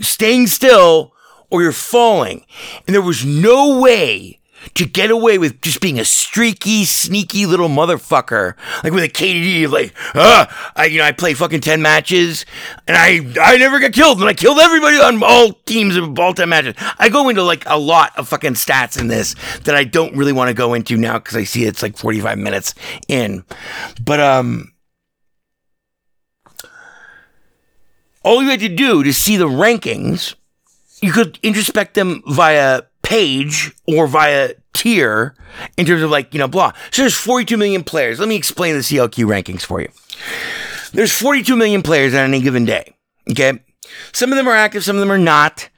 staying still, or you're falling. And there was no way to get away with just being a streaky, sneaky little motherfucker. Like with a KD, like, ah, I, you know, I play fucking 10 matches and I, I never get killed and I killed everybody on all teams of all 10 matches. I go into like a lot of fucking stats in this that I don't really want to go into now because I see it's like 45 minutes in. But, um, all you had to do to see the rankings, you could introspect them via page or via tier in terms of like, you know, blah. So there's 42 million players. Let me explain the CLQ rankings for you. There's 42 million players on any given day. Okay. Some of them are active, some of them are not.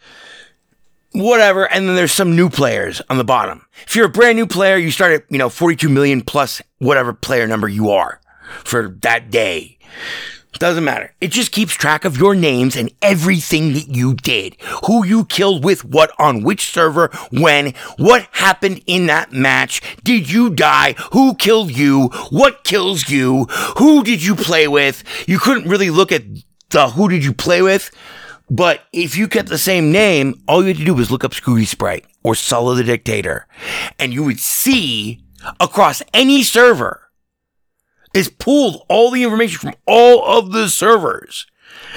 Whatever. And then there's some new players on the bottom. If you're a brand new player, you start at, you know, 42 million plus whatever player number you are for that day. Doesn't matter. It just keeps track of your names and everything that you did. Who you killed with what on which server, when, what happened in that match. Did you die? Who killed you? What kills you? Who did you play with? You couldn't really look at the who did you play with. But if you kept the same name, all you had to do was look up Skooky Sprite or Sulla the Dictator. And you would see across any server is pulled all the information from all of the servers.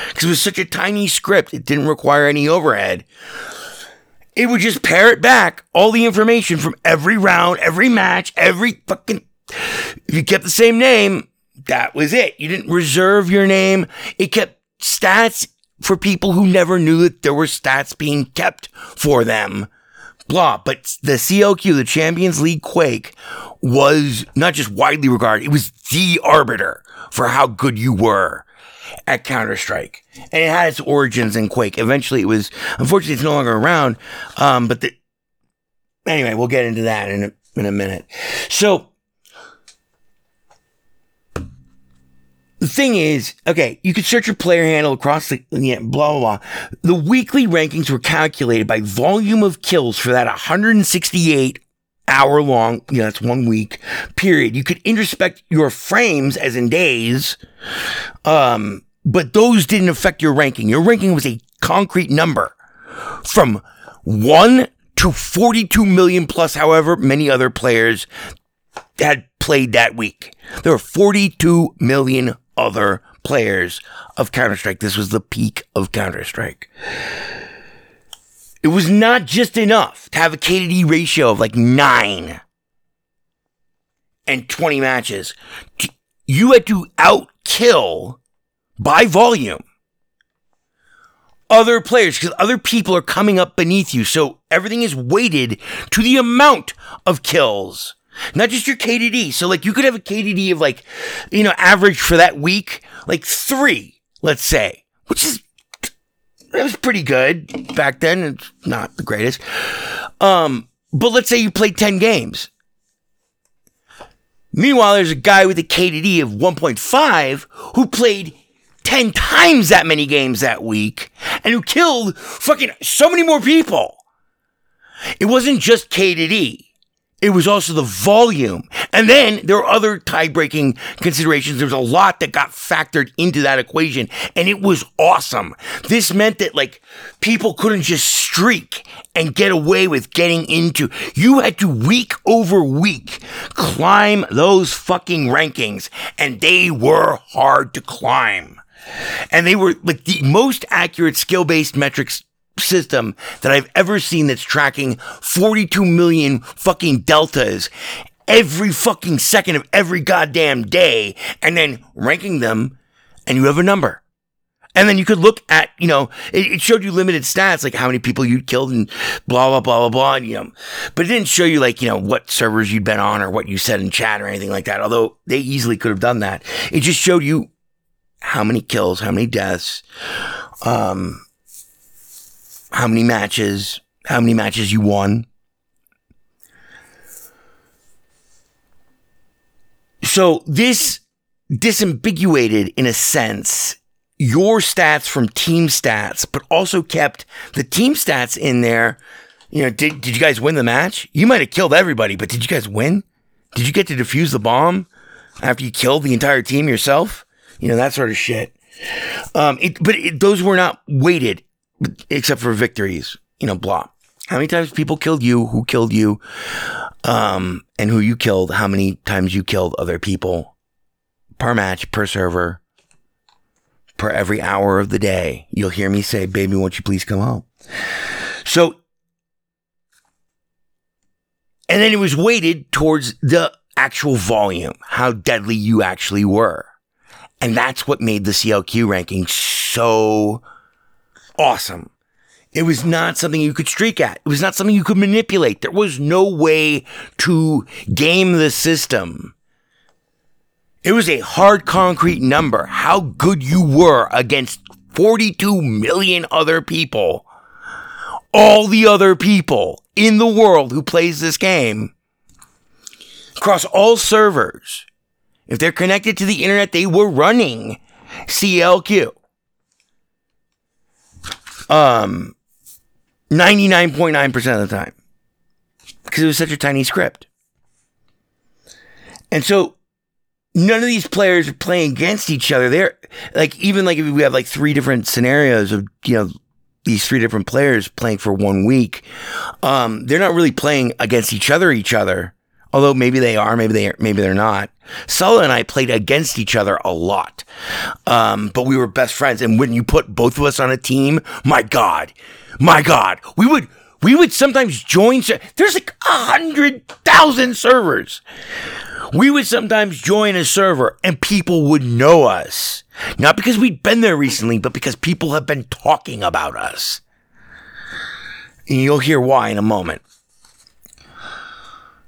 Because it was such a tiny script, it didn't require any overhead. It would just parrot back all the information from every round, every match, every fucking. If you kept the same name, that was it. You didn't reserve your name. It kept stats for people who never knew that there were stats being kept for them blah. But the CLQ, the Champions League Quake, was not just widely regarded, it was the arbiter for how good you were at Counter Strike. And it had its origins in Quake. Eventually, it was, unfortunately, it's no longer around. Um, but the, anyway, we'll get into that in a, in a minute. So, the thing is, okay, you could search your player handle across the, yeah, blah, blah, blah. The weekly rankings were calculated by volume of kills for that 168 hour long, you know, that's one week period. You could introspect your frames as in days, um, but those didn't affect your ranking. Your ranking was a concrete number from one to 42 million plus, however many other players had played that week. There were 42 million other players of Counter Strike. This was the peak of Counter Strike. It was not just enough to have a KD ratio of like nine and 20 matches. You had to outkill by volume other players because other people are coming up beneath you. So everything is weighted to the amount of kills not just your KDD. So like you could have a KDD of like, you know, average for that week, like three, let's say, which is, that was pretty good back then. It's not the greatest. Um, but let's say you played 10 games. Meanwhile, there's a guy with a KDD of 1.5 who played 10 times that many games that week and who killed fucking so many more people. It wasn't just KDD. It was also the volume. And then there were other tie breaking considerations. There was a lot that got factored into that equation and it was awesome. This meant that like people couldn't just streak and get away with getting into. You had to week over week climb those fucking rankings and they were hard to climb. And they were like the most accurate skill based metrics system that I've ever seen that's tracking 42 million fucking deltas every fucking second of every goddamn day and then ranking them and you have a number. And then you could look at, you know, it, it, showed you limited stats, like how many people you'd killed and blah, blah, blah, blah, blah. And, you know, but it didn't show you like, you know, what servers you'd been on or what you said in chat or anything like that. Although they easily could have done that. It just showed you how many kills, how many deaths, um, how many matches, how many matches you won. So this disambiguated, in a sense, your stats from team stats, but also kept the team stats in there. You know, did, did you guys win the match? You might have killed everybody, but did you guys win? Did you get to defuse the bomb after you killed the entire team yourself? You know, that sort of shit. Um, it, but it, those were not weighted except for victories, you know, blah. How many times people killed you, who killed you, um, and who you killed, how many times you killed other people per match, per server, per every hour of the day. You'll hear me say, baby, won't you please come home? So, and then it was weighted towards the actual volume, how deadly you actually were. And that's what made the CLQ ranking so awesome. It was not something you could streak at. It was not something you could manipulate. There was no way to game the system. It was a hard concrete number. How good you were against 42 million other people. All the other people in the world who plays this game across all servers. If they're connected to the internet, they were running CLQ. Um, 99.9% of the time. Because it was such a tiny script. And so none of these players are playing against each other. They're like, even like if we have like three different scenarios of, you know, these three different players playing for one week, um, they're not really playing against each other, each other. Although maybe they are, maybe they maybe they're not. Sulla and I played against each other a lot, um, but we were best friends. And when you put both of us on a team, my God, my God, we would we would sometimes join. There's like a hundred thousand servers. We would sometimes join a server and people would know us. Not because we'd been there recently, but because people have been talking about us. And you'll hear why in a moment.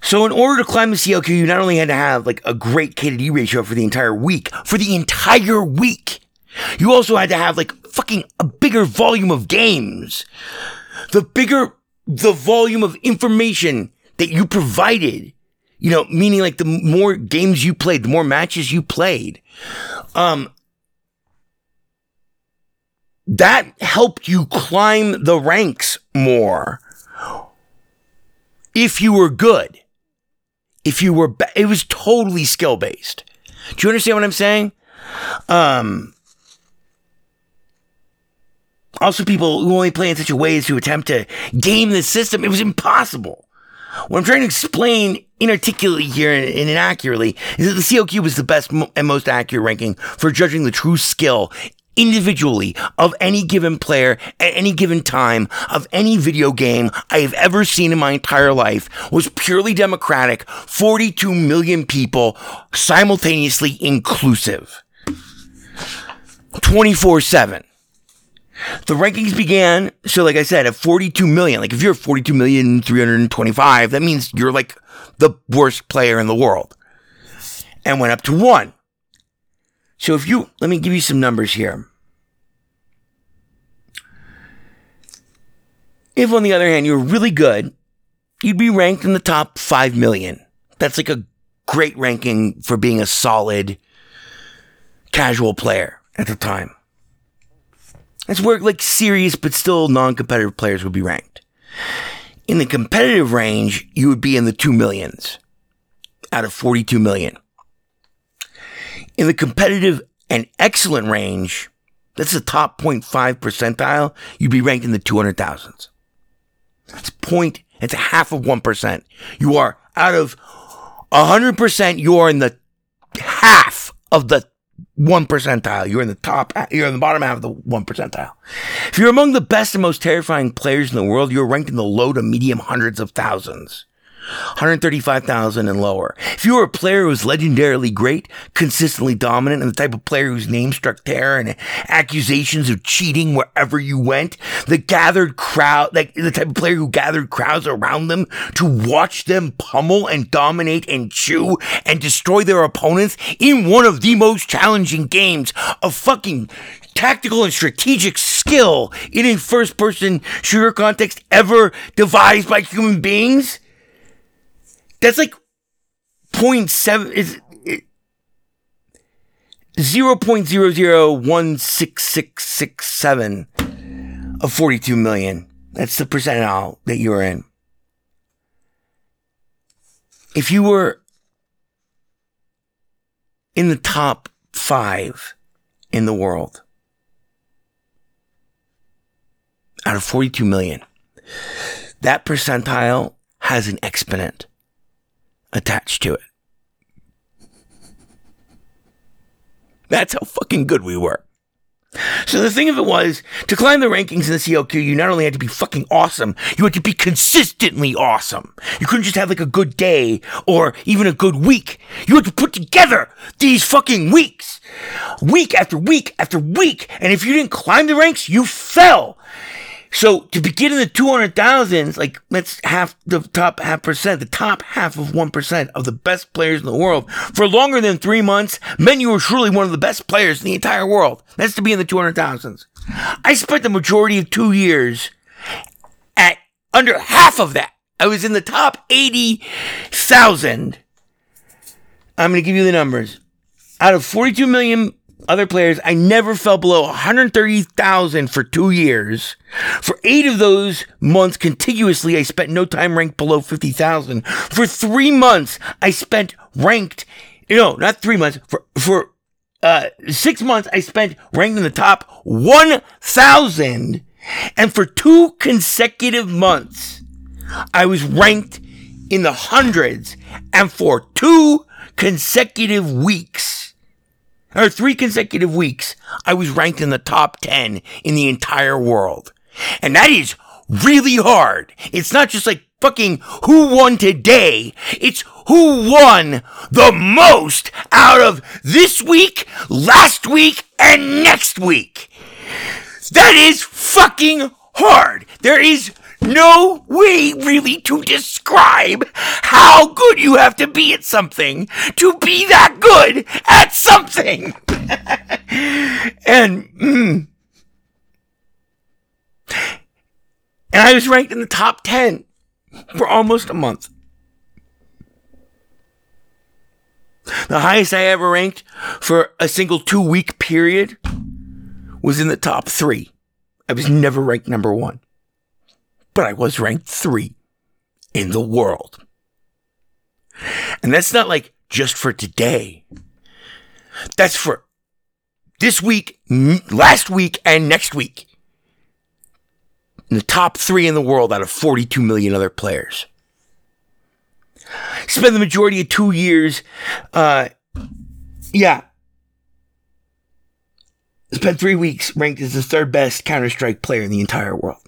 So in order to climb the CLQ, you not only had to have like a great K to D ratio for the entire week, for the entire week, you also had to have like fucking a bigger volume of games. The bigger the volume of information that you provided, you know, meaning like the more games you played, the more matches you played, um, that helped you climb the ranks more. If you were good, if you were, ba- it was totally skill based. Do you understand what I'm saying? Um, also, people who only play in such a way as to attempt to game the system, it was impossible. What I'm trying to explain inarticulately here and, inaccurately is that the CLQ was the best and most accurate ranking for judging the true skill individually of any given player at any given time of any video game I have ever seen in my entire life was purely democratic, 42 million people simultaneously inclusive. 24 7. The rankings began, so like I said, at 42 million. Like if you're 42 million 325, that means you're like the worst player in the world. And went up to one. So if you, let me give you some numbers here. If on the other hand, you're really good, you'd be ranked in the top 5 million. That's like a great ranking for being a solid casual player at the time. That's where like serious but still non-competitive players would be ranked. In the competitive range, you would be in the two millions out of 42 million. In the competitive and excellent range, that's the top 0.5 percentile, you'd be ranked in the 200,000s. That's point, it's a half of 1%. You are out of 100%, you are in the half of the one percentile. You're in the top, you're in the bottom half of the one percentile. If you're among the best and most terrifying players in the world, you're ranked in the low to medium hundreds of thousands. 135,000 and lower. If you were a player who was legendarily great, consistently dominant, and the type of player whose name struck terror and accusations of cheating wherever you went, the gathered crowd, like the type of player who gathered crowds around them to watch them pummel and dominate and chew and destroy their opponents in one of the most challenging games of fucking tactical and strategic skill in a first person shooter context ever devised by human beings? That's like 0.7 is it, 0.00166667 of 42 million. That's the percentile that you're in. If you were in the top five in the world out of 42 million, that percentile has an exponent attached to it. That's how fucking good we were. So the thing of it was, to climb the rankings in the CLQ, you not only had to be fucking awesome, you had to be consistently awesome. You couldn't just have like a good day or even a good week. You had to put together these fucking weeks. Week after week after week. And if you didn't climb the ranks, you fell. So to begin in the 200,000s, like that's half the top half percent, the top half of 1% of the best players in the world for longer than three months meant you were truly one of the best players in the entire world. That's to be in the 200,000s. I spent the majority of two years at under half of that. I was in the top 80,000. I'm going to give you the numbers. Out of 42 million other players, I never fell below 130,000 for two years. For eight of those months contiguously, I spent no time ranked below 50,000. For three months, I spent ranked, no, not three months, for, for, uh, six months, I spent ranked in the top 1,000. And for two consecutive months, I was ranked in the hundreds. And for two consecutive weeks, or three consecutive weeks, I was ranked in the top 10 in the entire world. And that is really hard. It's not just like fucking who won today. It's who won the most out of this week, last week, and next week. That is fucking hard. There is no way really to describe how good you have to be at something to be that good at something. and mm, and I was ranked in the top 10 for almost a month. The highest I ever ranked for a single two week period was in the top three. I was never ranked number one, but I was ranked three in the world. And that's not like just for today. That's for this week, last week, and next week. In the top three in the world out of 42 million other players. Spent the majority of two years, uh, yeah. Spent three weeks ranked as the third best Counter Strike player in the entire world.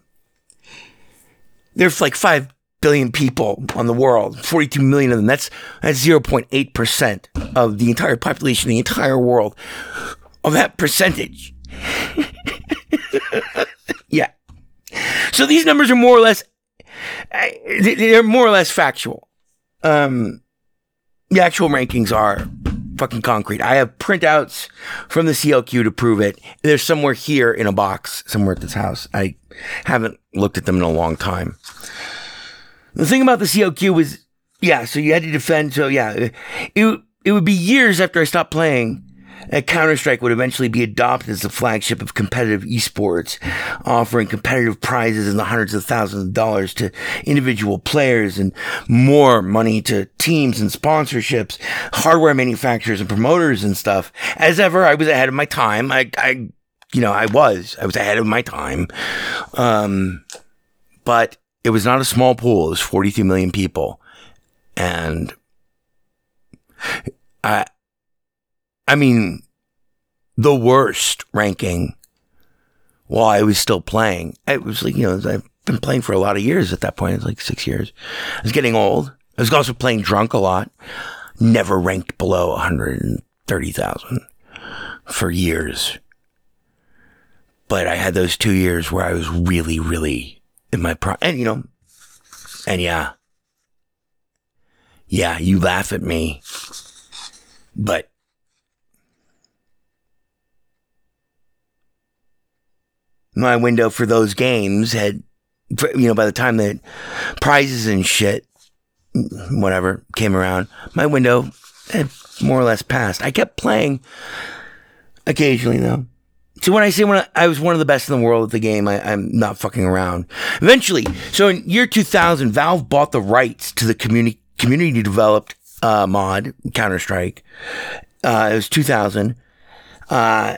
There's like 5 billion people on the world, 42 million of them. That's, that's 0.8% of the entire population, the entire world. Of that percentage. yeah. So these numbers are more or less, they're more or less factual. Um, the actual rankings are fucking concrete. I have printouts from the CLQ to prove it. They're somewhere here in a box, somewhere at this house. I haven't looked at them in a long time. The thing about the CLQ was, yeah, so you had to defend. So yeah, it, it would be years after I stopped playing Counter Strike would eventually be adopted as the flagship of competitive esports, offering competitive prizes in the hundreds of thousands of dollars to individual players and more money to teams and sponsorships, hardware manufacturers and promoters and stuff. As ever, I was ahead of my time. I, I, you know, I was, I was ahead of my time. Um, but it was not a small pool. It was 42 million people. And I, I mean, the worst ranking while I was still playing. It was like, you know, I've been playing for a lot of years at that point. It's like six years. I was getting old. I was also playing drunk a lot. Never ranked below 130,000 for years. But I had those two years where I was really, really in my prime. And, you know, and yeah. Yeah, you laugh at me. But my window for those games had, you know, by the time that prizes and shit, whatever, came around, my window had more or less passed. I kept playing occasionally though. So when I say when I, I was one of the best in the world at the game, I, I'm not fucking around. Eventually, so in year 2000, Valve bought the rights to the community community developed uh, mod Counter Strike. Uh, it was 2000. Uh,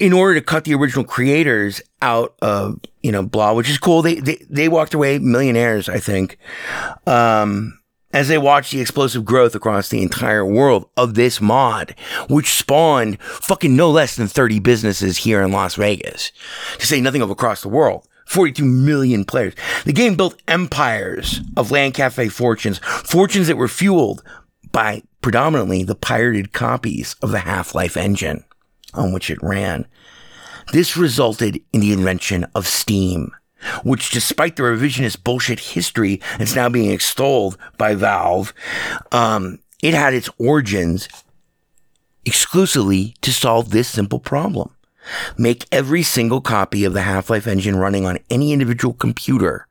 in order to cut the original creators out of you know blah, which is cool. They they they walked away millionaires, I think. Um, as they watched the explosive growth across the entire world of this mod, which spawned fucking no less than 30 businesses here in Las Vegas, to say nothing of across the world. 42 million players. The game built empires of LAN cafe fortunes, fortunes that were fueled by predominantly the pirated copies of the Half-Life engine on which it ran. This resulted in the invention of Steam, which despite the revisionist bullshit history that's now being extolled by Valve, um, it had its origins exclusively to solve this simple problem. Make every single copy of the Half-Life engine running on any individual computer,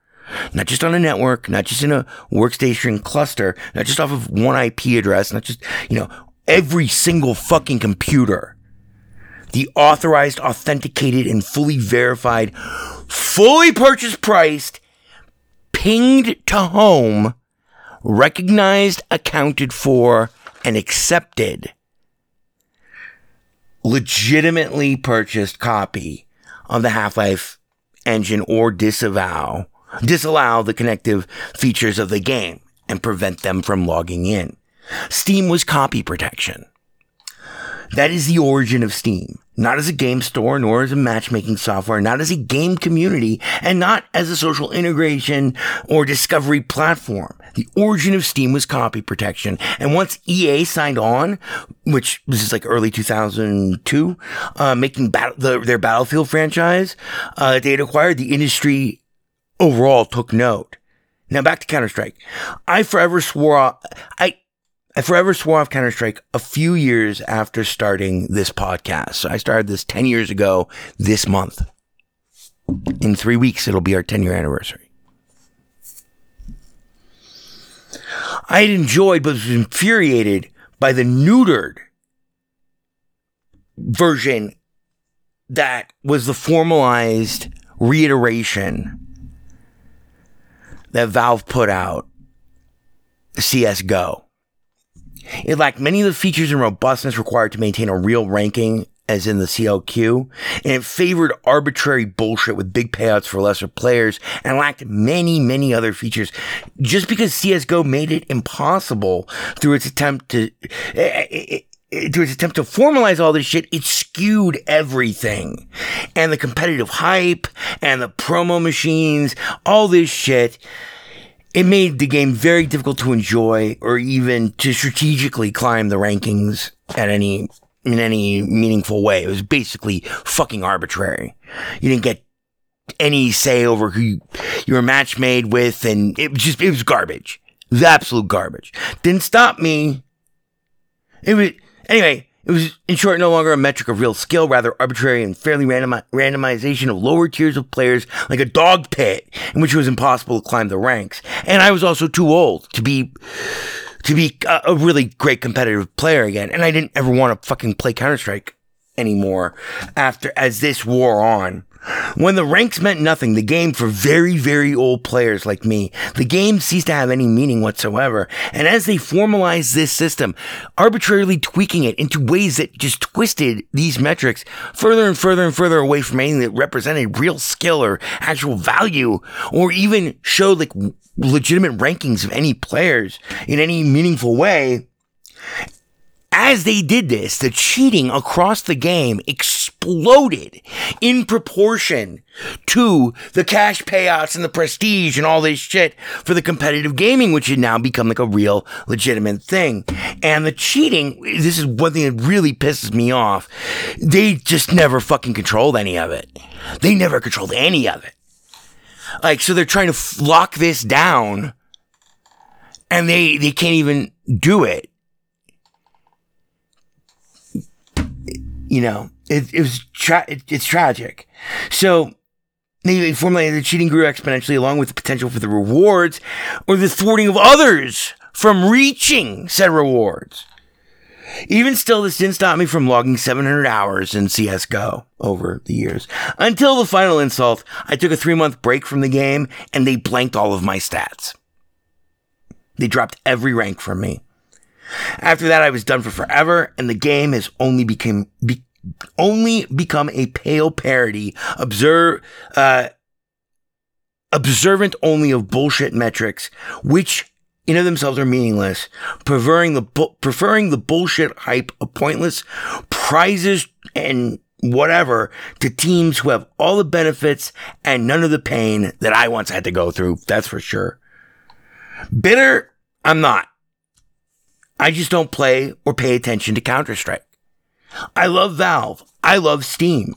not just on a network, not just in a workstation cluster, not just off of one IP address, not just, you know, every single fucking computer. The authorized, authenticated, and fully verified, fully purchased priced, pinged to home, recognized, accounted for, and accepted legitimately purchased copy of the Half-Life engine or disavow disallow the connective features of the game and prevent them from logging in. Steam was copy protection. That is the origin of Steam. Not as a game store, nor as a matchmaking software, not as a game community, and not as a social integration or discovery platform. The origin of Steam was copy protection. And once EA signed on, which this is like early 2002, uh, making the, their Battlefield franchise, uh, they had acquired, the industry overall took note. Now back to Counter Strike. I forever swore I I forever swore off Counter Strike a few years after starting this podcast. So I started this 10 years ago this month. In three weeks, it'll be our 10 year anniversary. I had enjoyed but was infuriated by the neutered version that was the formalized reiteration that Valve put out CSGO. It lacked many of the features and robustness required to maintain a real ranking as in the CLQ, and it favored arbitrary bullshit with big payouts for lesser players and lacked many, many other features. Just because CSGO made it impossible through its attempt to, eh, eh, eh, through its attempt to formalize all this shit, it skewed everything. And the competitive hype and the promo machines, all this shit, it made the game very difficult to enjoy or even to strategically climb the rankings at any in any meaningful way. It was basically fucking arbitrary. You didn't get any say over who you, you were match made with, and it was just it was garbage. It was absolute garbage. Didn't stop me. It was anyway. It was, in short, no longer a metric of real skill, rather arbitrary and fairly random randomization of lower tiers of players like a dog pit in which it was impossible to climb the ranks. And I was also too old to be to be a, a really great competitive player again. And I didn't ever want to fucking play Counter Strike anymore after as this wore on. When the ranks meant nothing, the game for very, very old players like me, the game ceased to have any meaning whatsoever. And as they formalized this system, arbitrarily tweaking it into ways that just twisted these metrics further and further and further away from anything that represented real skill or actual value, or even showed like legitimate rankings of any players in any meaningful way, as they did this, the cheating across the game exploded in proportion to the cash payouts and the prestige and all this shit for the competitive gaming, which had now become like a real legitimate thing. And the cheating, this is one thing that really pisses me off. They just never fucking controlled any of it. They never controlled any of it. Like, so they're trying to lock this down and they, they can't even do it. you know, it, it was tra- it, it's tragic. So they formulated the cheating grew exponentially along with the potential for the rewards or the thwarting of others from reaching said rewards. Even still, this didn't stop me from logging 700 hours in CSGO over the years. Until the final insult, I took a three month break from the game and they blanked all of my stats. They dropped every rank from me. After that, I was done for forever, and the game has only become be, only become a pale parody, observe, uh, observant only of bullshit metrics, which in of themselves are meaningless, preferring the bu- preferring the bullshit hype of pointless prizes and whatever to teams who have all the benefits and none of the pain that I once had to go through. That's for sure. Bitter, I'm not. I just don't play or pay attention to Counter Strike. I love Valve. I love Steam.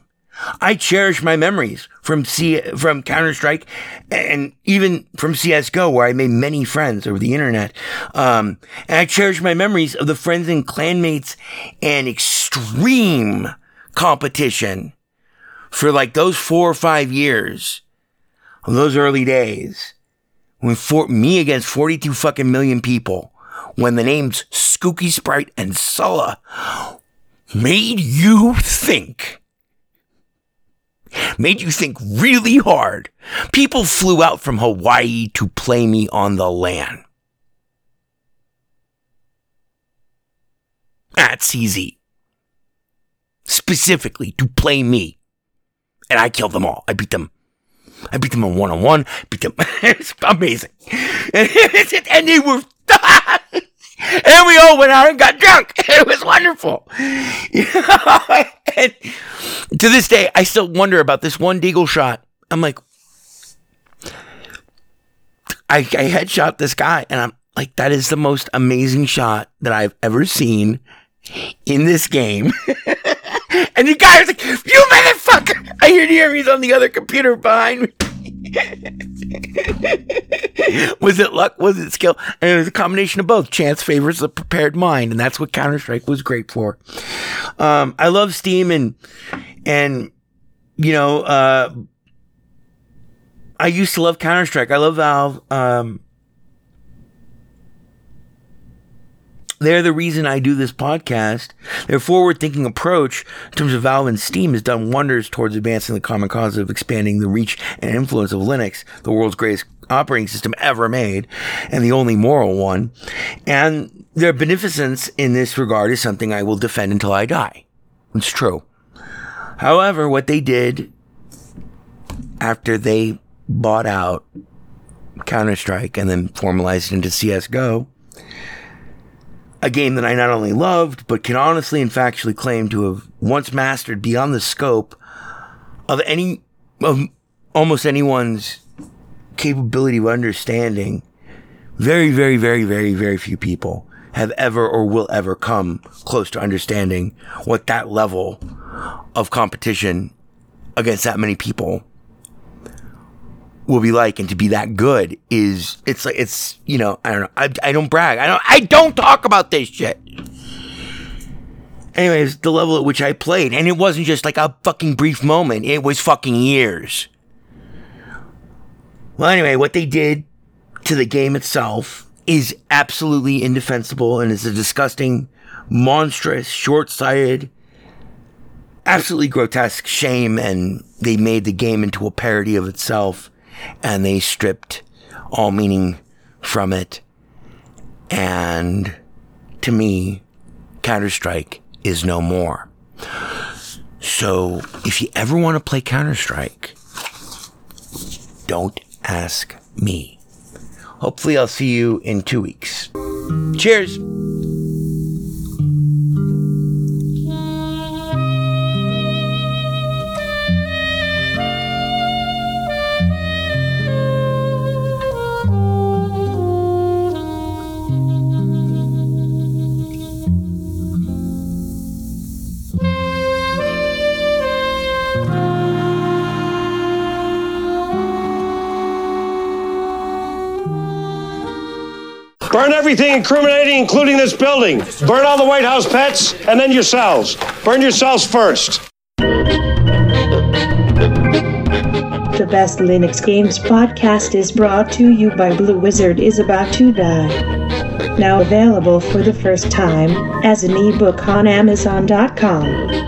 I cherish my memories from C- from Counter Strike and even from CS:GO, where I made many friends over the internet. Um, and I cherish my memories of the friends and clanmates and extreme competition for like those four or five years of those early days when for me against 42 fucking million people when the names Skooky Sprite and Sulla made you think. Made you think really hard. People flew out from Hawaii to play me on the LAN. That's easy. Specifically to play me. And I killed them all. I beat them. I beat them on one on one. Beat them. it's amazing. and they were. and we all went out and got drunk. It was wonderful. And to this day, I still wonder about this one deagle shot. I'm like, I, I headshot this guy, and I'm like, that is the most amazing shot that I've ever seen in this game. and the guy was like, You motherfucker! I hear he's on the other computer behind me. was it luck? Was it skill? And it was a combination of both. Chance favors the prepared mind, and that's what Counter Strike was great for. Um, I love Steam and and you know, uh, I used to love Counter Strike. I love Valve. Um, they're the reason I do this podcast. Their forward thinking approach in terms of Valve and Steam has done wonders towards advancing the common cause of expanding the reach and influence of Linux, the world's greatest operating system ever made, and the only moral one. And their beneficence in this regard is something I will defend until I die. It's true. However, what they did after they bought out Counter Strike and then formalized it into CSGO a game that I not only loved, but can honestly and factually claim to have once mastered beyond the scope of any, of almost anyone's capability of understanding. Very, very, very, very, very few people have ever or will ever come close to understanding what that level of competition against that many people will be like and to be that good is it's like it's you know I don't know I, I don't brag I don't I don't talk about this shit. Anyways, the level at which I played, and it wasn't just like a fucking brief moment, it was fucking years. Well, anyway, what they did to the game itself is absolutely indefensible and is a disgusting, monstrous, short sighted, absolutely grotesque shame, and they made the game into a parody of itself and they stripped all meaning from it. And to me, Counter Strike is no more. So if you ever want to play Counter Strike, don't ask me. Hopefully, I'll see you in two weeks. Cheers. Burn everything incriminating, including this building. Burn all the White House pets, and then yourselves. Burn yourselves first. The Best Linux Games podcast is brought to you by Blue Wizard is About to Die. Now available for the first time as an ebook on Amazon.com.